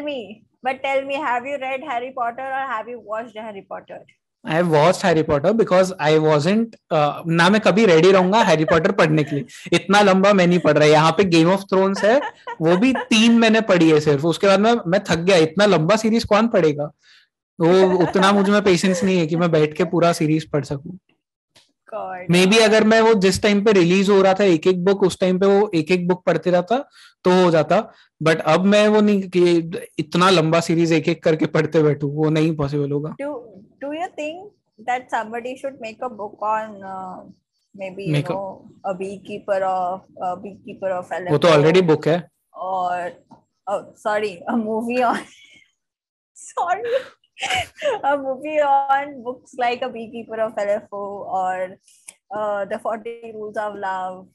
but tell me have you read Harry Potter और have you watched Harry Potter I have watched Harry Potter because I wasn't ना मैं कभी रेडी रहूँगा हैरी पॉटर पढ़ने के लिए। इतना लंबा मैं नहीं पढ़ रहा। यहाँ पे गेम ऑफ़ थ्रोन्स है वो भी तीन मैंने पढ़ी है सिर्फ़। उसके बाद मैं मैं थक गया। इतना लंबा सीरीज़ कौन पढ़ेगा? वो उतना मुझमें पेशेंस नहीं है कि मैं बैठ के पूरा सीरीज़ पढ़ सकूँ. मे बी अगर मैं वो जिस टाइम पे रिलीज़ हो रहा था एक एक बुक उस टाइम पे वो एक एक बुक पढ़ते रहता तो हो जाता। बट अब मैं वो नहीं कि इतना लंबा सीरीज़ एक एक करके पढ़ते बैठू वो नहीं पॉसिबल होगा। do you think that somebody should make a book on uh, maybe you make know a, a beekeeper of a beekeeper of Aleppo? वो already book Or oh, sorry, a movie on. sorry. a movie on books like a beekeeper of Aleppo or uh, the 40 rules of love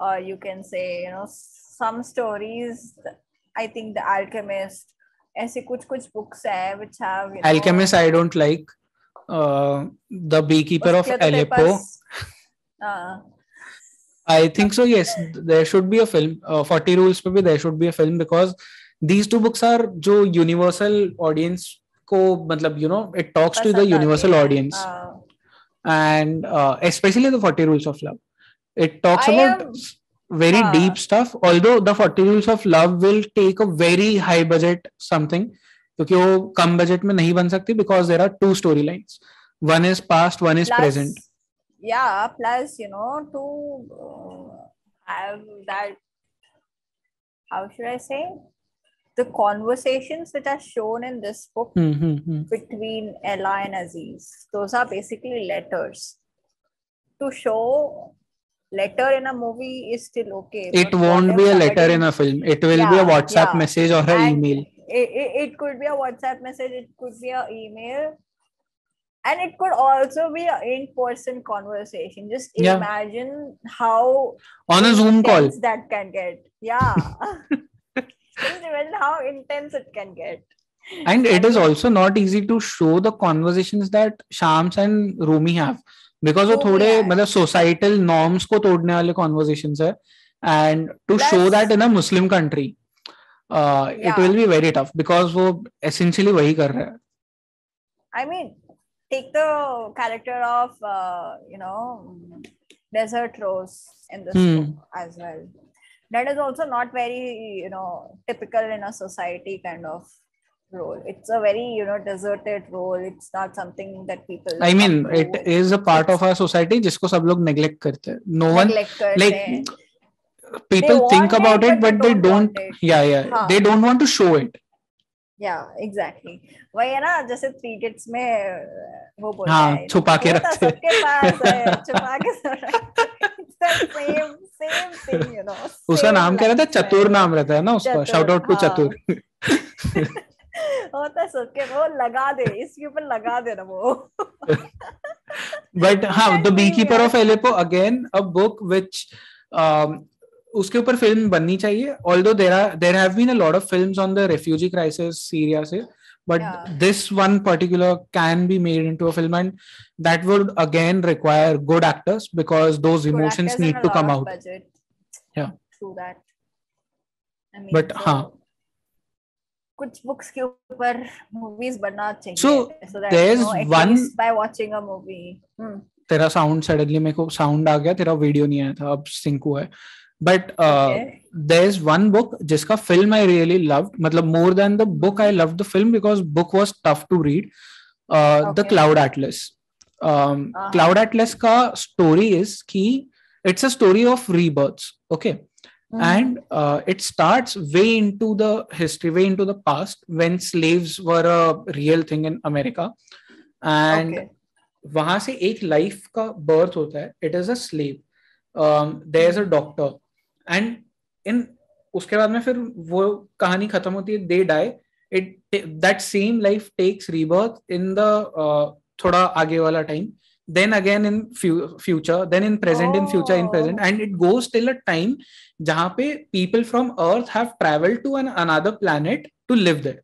or you can say you know some stories i think the alchemist ऐसे कुछ कुछ books है which have you know, Alchemist I don't like uh, the beekeeper of उसके तो तेरे Aleppo पास- हाँ I think so yes there should be a film uh, 40 rules पे भी there should be a film because these two books are जो universal audience को मतलब you know it talks to the पसंद आती universal है, audience हाँ. and uh, especially the 40 rules of love it talks I about am- s- very हाँ. deep stuff although the 40 rules of love will take a very high budget something क्योंकि वो कम budget में नहीं बन सकती because there are two storylines one is past one is plus, present Yeah, plus you know to uh, have that. How should I say? The conversations which are shown in this book Hmm, hmm, hmm. between Ella and Aziz, those are basically letters. To show letter in a movie is still okay. it won't be a letter in a film it will be a whatsapp yeah. message or an email It, it, it could be a WhatsApp message, it could be an email, and it could also be an in-person conversation. Just Yeah. imagine how on a zoom call that can get. Yeah. Just imagine how intense it can get. and it is also not easy to show the conversations that shams and rumi have because वो थोड़े मतलब societal norms को तोड़ने वाले conversation है and to show that in a Muslim country it will be very tough because वो essentially वही कर रहे है। I mean take the character of you know desert rose in this as well that is also not very you know typical in a society kind of role. It's a very, you know, deserted role. It's not something that people. I mean it is a part it's, of our society जिसको सब लोग neglect करते हैं no one like हैं. people think it, about it but but they they don't don't yeah yeah हाँ. they don't want to show it Yeah, exactly. वही है ना जैसे थ्री इडियट्स में uh, वो बोलता हाँ, है छुपा के तो रखते हैं। सबके पास छुपा के हैं। Same same thing, you know. उसका नाम क्या रहता है चतुर नाम रहता है ना उसका शाउट आउट टू हाँ। चतुर होता सब के वो लगा दे इसके ऊपर लगा दे ना वो। बट हाँ the beekeeper of Aleppo again a book which उसके ऊपर फ़िल्म बननी चाहिए although there there have been a lot of films on the refugee crisis Syria से but this one particular can be made into a film and that would again require good actors because those emotions need to come out but हाँ. कुछ books के ऊपर movies बनना चाहिए at one- least by watching a movie. Hmm. तेरा sound suddenly मेरे को sound आ गया तेरा वीडियो नहीं आया था अब सिंक हुआ है। But. There is one book जिसका फ़िल्म आई रियली लव मतलब more than the book I love the film because book was tough to read the Cloud Atlas Cloud Atlas का स्टोरी इज़ कि it's a story of rebirths okay Mhm. and uh, it starts way into the history way into the past when slaves were a real thing in america and Okay. वहां से एक life का birth होता है it is a slave there is a doctor and in उसके बाद में फिर वो कहानी खत्म होती है they die it that same life takes rebirth in the थोड़ा आगे वाला time then again in fu- future then in present oh. in future in present Oh. and it goes till a time जहाँ पे people from earth have traveled to an another planet to live there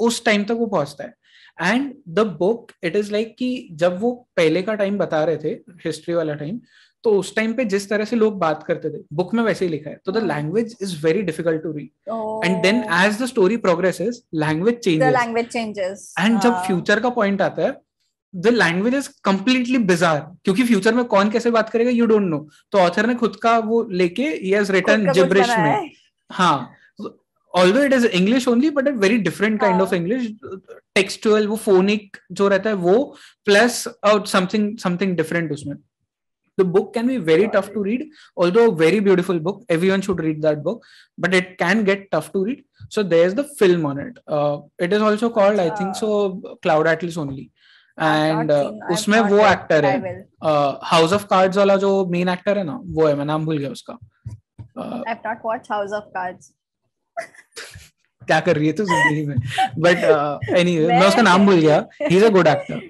उस time तक वो पहुँचता है and the book it is like कि जब वो पहले का टाइम बता रहे थे हिस्ट्री वाला टाइम तो उस टाइम पे जिस तरह से लोग बात करते थे बुक में वैसे ही लिखा है तो द हाँ. Language is very difficult to read Oh, and then as the story progresses language the changes language changes. And जब हाँ. फ्यूचर का पॉइंट आता है the language is completely bizarre क्योंकि फ्यूचर में कौन कैसे बात करेगा यू डोंट नो तो ऑथर ने खुद का वो लेके ही हैज़ रिटन जिब्रिश में हाँ although it is english only but a very different kind हाँ. of english वो phonic जो रहता है वो plus out something something different उसमें the book can be very tough to read although a very beautiful book everyone should read that book but it can get tough to read so there's the film on it uh, it is also called i think so cloud atlas only Not uh, उसमें वो actor है। House of cards वाला जो main actor है ना वो है मैं नाम भूल गया उसका। Uh, I've not watched House of Cards. क्या कर रही है तू ज़िंदगी में? बट एनीवे मैं मैं- उसका नाम भूल गया। He is a good actor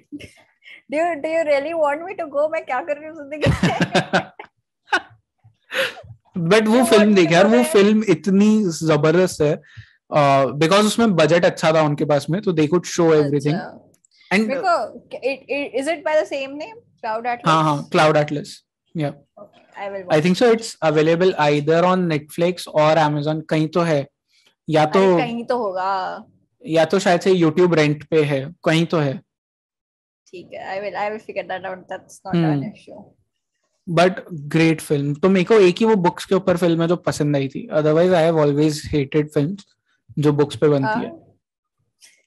Do you do you really want me to go? मैं क्या कर रही हूँ ज़िंदगी में? बट वो फ़िल्म देखी यार वो फ़िल्म इतनी ज़बरदस्त है। बिकॉज़ उसमें बजट अच्छा था उनके पास में तो they could show everything and मेरे it, it, is it by the same name? Cloud Atlas. हाँ क्लाउड एटलस या Okay, I will. watch think so it's available either on Netflix और Amazon कहीं तो है या it. तो अरे कहीं तो होगा. या तो शायद से YouTube रेंट पे है कहीं तो है ठीक है. I will I will figure that out. That's not hmm. an issue. But great film तो मेरे को एक ही वो बुक्स के ऊपर फ़िल्म है जो पसंद आई थी otherwise I have always hated films जो बुक्स पे बनती है हाँ.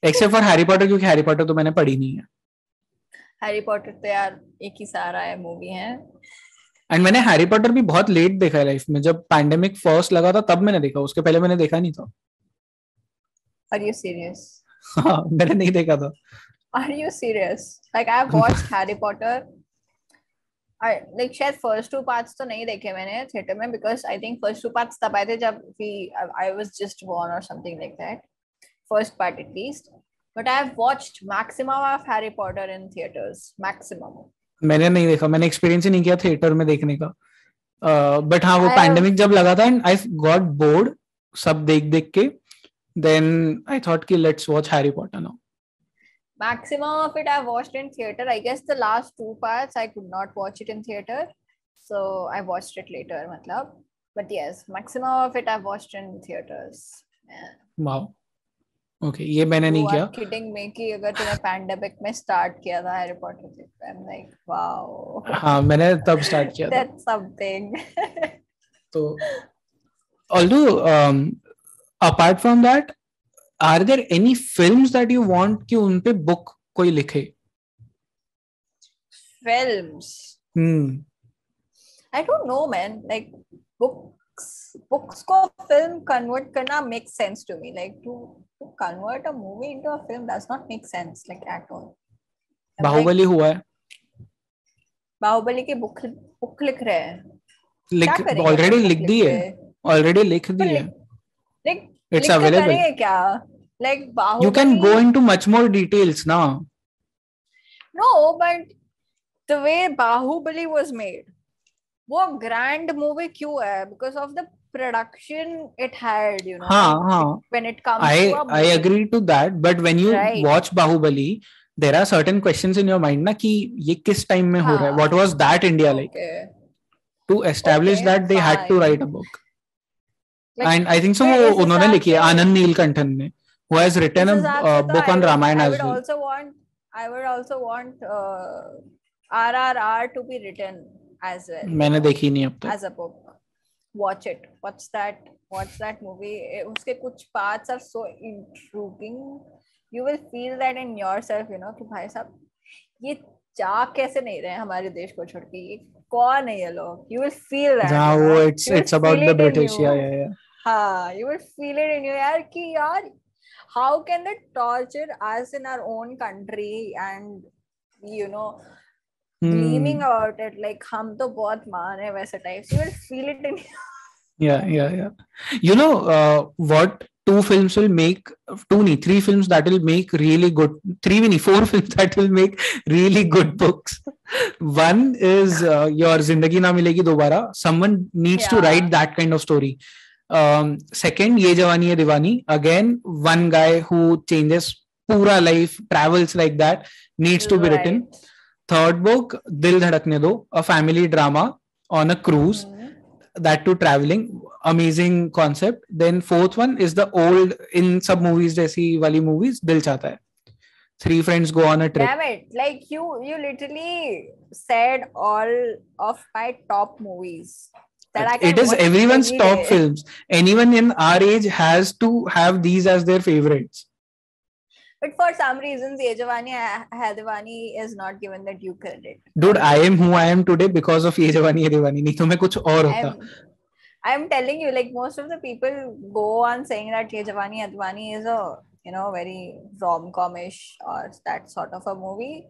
एक्सेप्ट फॉर हैरी पॉटर क्योंकि हैरी पॉटर तो मैंने पढ़ी नहीं है। हैरी पॉटर तो यार एक ही सारा है मूवी है। एंड मैंने हैरी पॉटर भी बहुत लेट देखा है लाइफ में। जब पैंडेमिक फ़र्स्ट लगा था तब मैंने देखा। उसके पहले मैंने देखा नहीं था। आर यू सीरियस हाँ मैंने नहीं देखा था। Are you serious like I have watched Harry Potter I like शायद फ़र्स्ट टू पार्ट्स तो नहीं देखे मैंने थिएटर में because I think first two parts तब आए थे जब we I was just born और something like that first part at least but I have watched maximum of Harry Potter in theatres maximum मैंने नहीं देखा मैंने एक्सपीरियंस ही नहीं किया थिएटर में देखने का बट हाँ वो I have- पैंडेमिक जब लगा था एंड आई गॉट बोर्ड सब देख देख के देन आई थॉट कि let's watch Harry Potter now maximum of it I've watched in theater. I guess the last two parts I could not watch it in theater, so I watched it later, matlab. But yes, maximum of it I've watched in theaters. Yeah. Wow Okay ये मैंने नहीं किया। Kidding में कि अगर तुमने pandemic में start किया था हैरी पॉटर देख आई एम लाइक वाओ हाँ मैंने तब स्टार्ट किया था। दैट्स समथिंग तो although um apart from that are there any films that you want कि उन पे बुक कोई लिखे? Films hmm I don't know man like book books को फ़िल्म कन्वर्ट करना make sense to me like to to convert a movie into a film does not make sense like at all Baahubali हुआ है। बाहुबली की book book लिख रहे हैं। लिख already लिख दी है। ऑलरेडी लिख दी है। लाइक इट्स अवेलेबल क्या? Like Baahubali you can go into much more details ना। No but the way Baahubali was made वो ग्रैंड मूवी क्यों है? Because of the production it had you know हाँ हाँ when it comes I to I agree to that but when you Right. watch Bahubali there are certain questions in your mind ना कि ये किस time में हो रहा है हाँ. what was that India like okay. to establish Okay, that they had to write a book Like, and I think so वो उन्होंने हिसाब लिखी है आनंद नीलकंठन ने who has written a uh, तो book I on would- Ramayana I as would well also want I would also want uh, RRR to be written as well. मैंने देखी नहीं अब तक as a book. Watch it. Watch that. Watch that movie. Eh, उसके कुछ parts are so intriguing. You will feel that in yourself, you know, कि भाई साहब ये जा कैसे नहीं रहे हैं हमारे देश को छोड़ के ये कौन है ये लोग? You will feel that. हाँ you वो it's it's about the British yeah yeah yeah हाँ, you will feel it in you यार कि यार how can they torture us in our own country and you know Hmm. about it like हम तो बहुत मान है वैसे types you will feel it in yeah yeah yeah you know uh, what two films will make two nee, three films that will make really good three nee, four films that will make really good books one is uh, your zindagi na milegi dobara someone needs yeah. to write that kind of story um, second ye jawani hai diwani again one guy who changes pura life travels like that needs to be written third book dil dhadakne do a family drama on a cruise Mhm. That to traveling amazing concept. Then fourth one is the old in sub movies jaisi wali movies dil chahta hai three friends go on a trip. Damn it! Like you, you literally said all of my top movies that I can. it is everyone's top films. Anyone in our age has to have these as their favorites But for some reasons, Ye Jawani Hai Hai is not given the due credit. dude i am who i am today because of ye jawani hai diwani nahi to main kuch aur I'm, I'm telling you, like most of the people go on saying that Ye Jawani Hai is a you know very rom comish or that sort of a movie.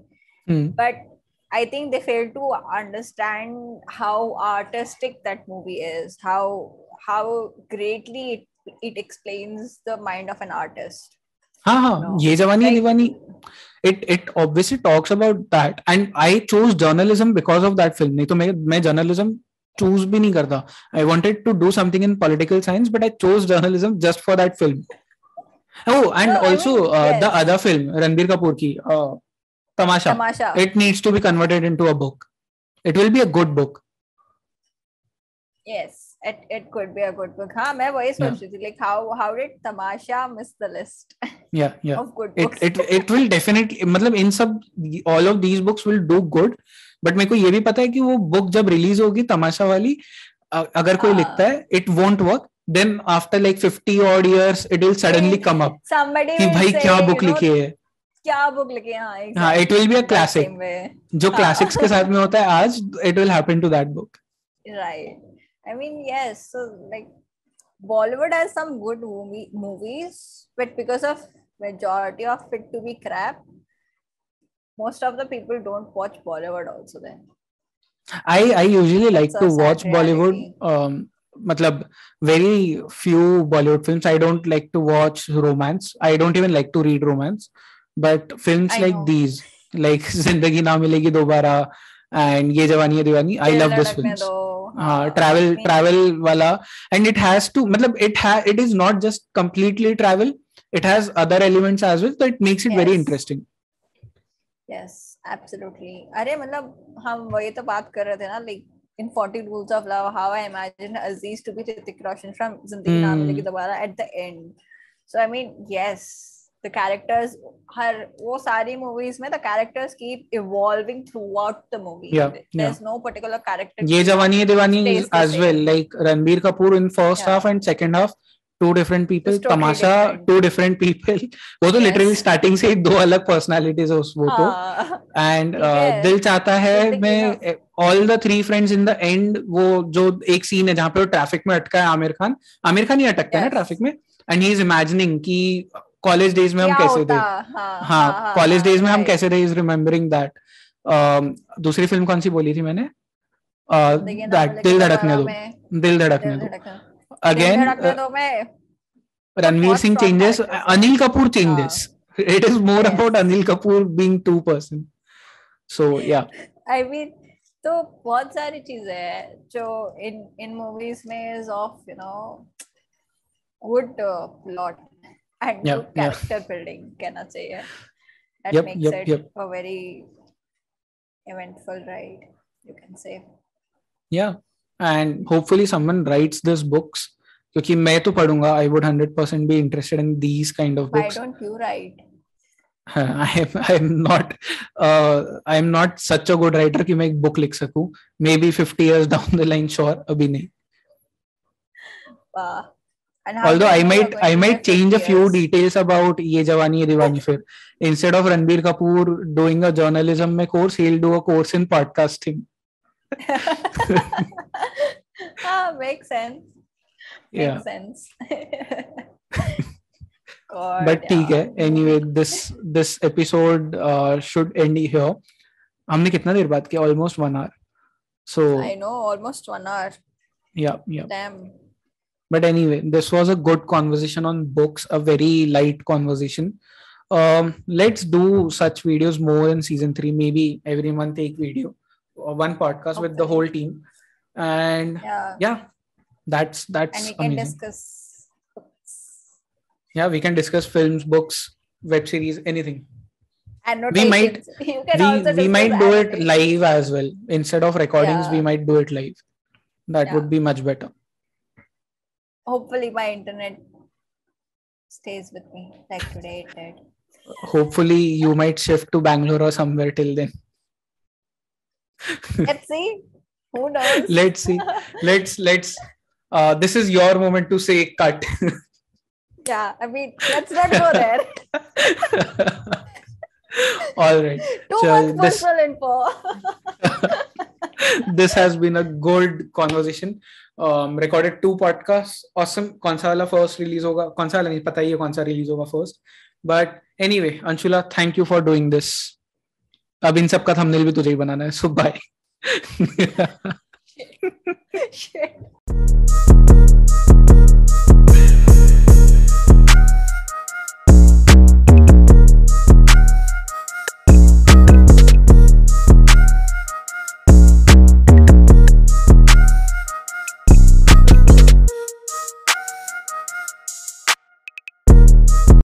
Hmm. but I think they fail to understand how artistic that movie is, how how greatly it, it explains the mind of an artist. हाँ हाँ No. ये जवानी Like- Deewani it it obviously talks about that and I chose journalism because of that film नहीं तो मैं मैं journalism choose भी नहीं करता I wanted to do something in political science but I chose journalism just for that film oh and No, also I mean, uh, the other film Ranbir Kapoor की uh, Tamasha Tamasha. it needs to be converted into a book it will be a good book yes, it, it could be a good book. हाँ मैं वही सोच रही थी like how how did Tamasha miss the list yeah yeah of good books? it it it will definitely मतलब इन सब all of these books will do good but मेरे को ये भी पता है कि वो बुक जब रिलीज़ होगी तमाशा वाली अगर कोई हाँ. लिखता है it won't work then after like 50 odd years it will suddenly come up Somebody कि भाई क्या बुक लिखी है क्या बुक लिखे हाँ हाँ, it will be a exactly, that classic. same way. जो हाँ. क्लासिक्स के साथ में होता है आज it will happen to that book Right. I mean, yes. So, like, Bollywood has some good movie movies, but because of majority of it to be crap, most of the people don't watch Bollywood also. Then I I usually like That's to a sad watch Bollywood. reality. Um, मतलब very few Bollywood films. I don't like to watch romance. I don't even like to read romance. But films I like know. these, like Zindagi Na Milegi Dobara and Ye Jawani Hai Diwani, I Dil love those Dhadakne films. Travel travel वाला। And it has to मतलब it it is not just completely travel it has other elements as well तो it makes it very interesting yes absolutely अरे मतलब हम वही तो बात कर रहे थे ना like in 40 rules of love how i imagine aziz to be Hrithik roshan from zindagi mm. na milegi dobara at the end. So i mean yes. The characters हर वो सारी movies में the characters keep evolving throughout the movie. Yeah, There's yeah. no particular character. Ye Jawani Hai Diwani as well like Ranbir Kapoor in first Yeah. half and second half two different people Just totally Tamasha different. two different people वो तो literally starting से ही दो अलग personalities है उस वो तो हाँ, and uh, है। दिल चाहता है मैं all the three friends in the end वो जो एक सीन है जहाँ पे वो ट्रैफ़िक में अटका है आमिर खान आमिर खान ही अटकता है ना. ट्रैफ़िक में एंड ही इज़ इमेजिनिंग कि कॉलेज डेज़ में हम कैसे थे? हाँ, हाँ कॉलेज डेज़ में हम कैसे थे? इज़ रिमेम्बरिंग दैट दूसरी फ़िल्म कौन सी बोली थी मैंने? दैट दिल धड़कने दो। दिल धड़कने दो। अगेन धड़कने दो में। Ranveer Singh changes Anil Kapoor changes it is more Yes. About Anil Kapoor being two person so yeah I mean तो बहुत सारी चीज़ें हैं जो इन इन मूवीज़ में is of you know good plot and Yeah, good yeah. Character building कहना चाहिए that Yep, makes yep, it yep. a very eventful ride you can say yeah and hopefully someone writes this books क्योंकि मैं तो पढ़ूंगा I would 100% be interested in these kind of why books don't you write I am I am not uh, I am not such a good writer कि मैं एक book लिख सकूं maybe 50 years down the line sure अभी नहीं uh, and how Although I might I might change a few details about ये जवानी ये दीवानी फिर instead of Ranbir Kapoor doing a journalism में course he'll do a course in podcasting ah, makes sense. makes yeah sense. God, but ठीक है anyway this this episode uh, should end here हमने कितना देर बात किया almost one hour so I know, almost one hour. yeah yeah Damn. But anyway this was a good conversation on books a very light conversation. Um let's do such videos more in season 3 maybe every month take video or one podcast with the whole team. And Yeah. yeah that's that's And we can amazing. discuss books yeah we can discuss films books web series anything. Annotations. We might- you can also we, we might do it live as well. Instead of recordings we might do it live. That Yeah. would be much better Hopefully, my internet stays with me like today it did. hopefully you might shift to bangalore or somewhere till then Let's see. Who knows? let's see let's let's uh this is your moment to say cut yeah, I mean, let's not go there. all right Too So much this- personal info. This has been a gold conversation um recorded two podcasts awesome कौन सा वाला first release होगा कौन सा वाला नहीं पता ही है कौन सा release होगा first but anyway Anshula thank you for doing this अब इन सब का thumbnail भी तुझे ही बनाना है so bye Shit.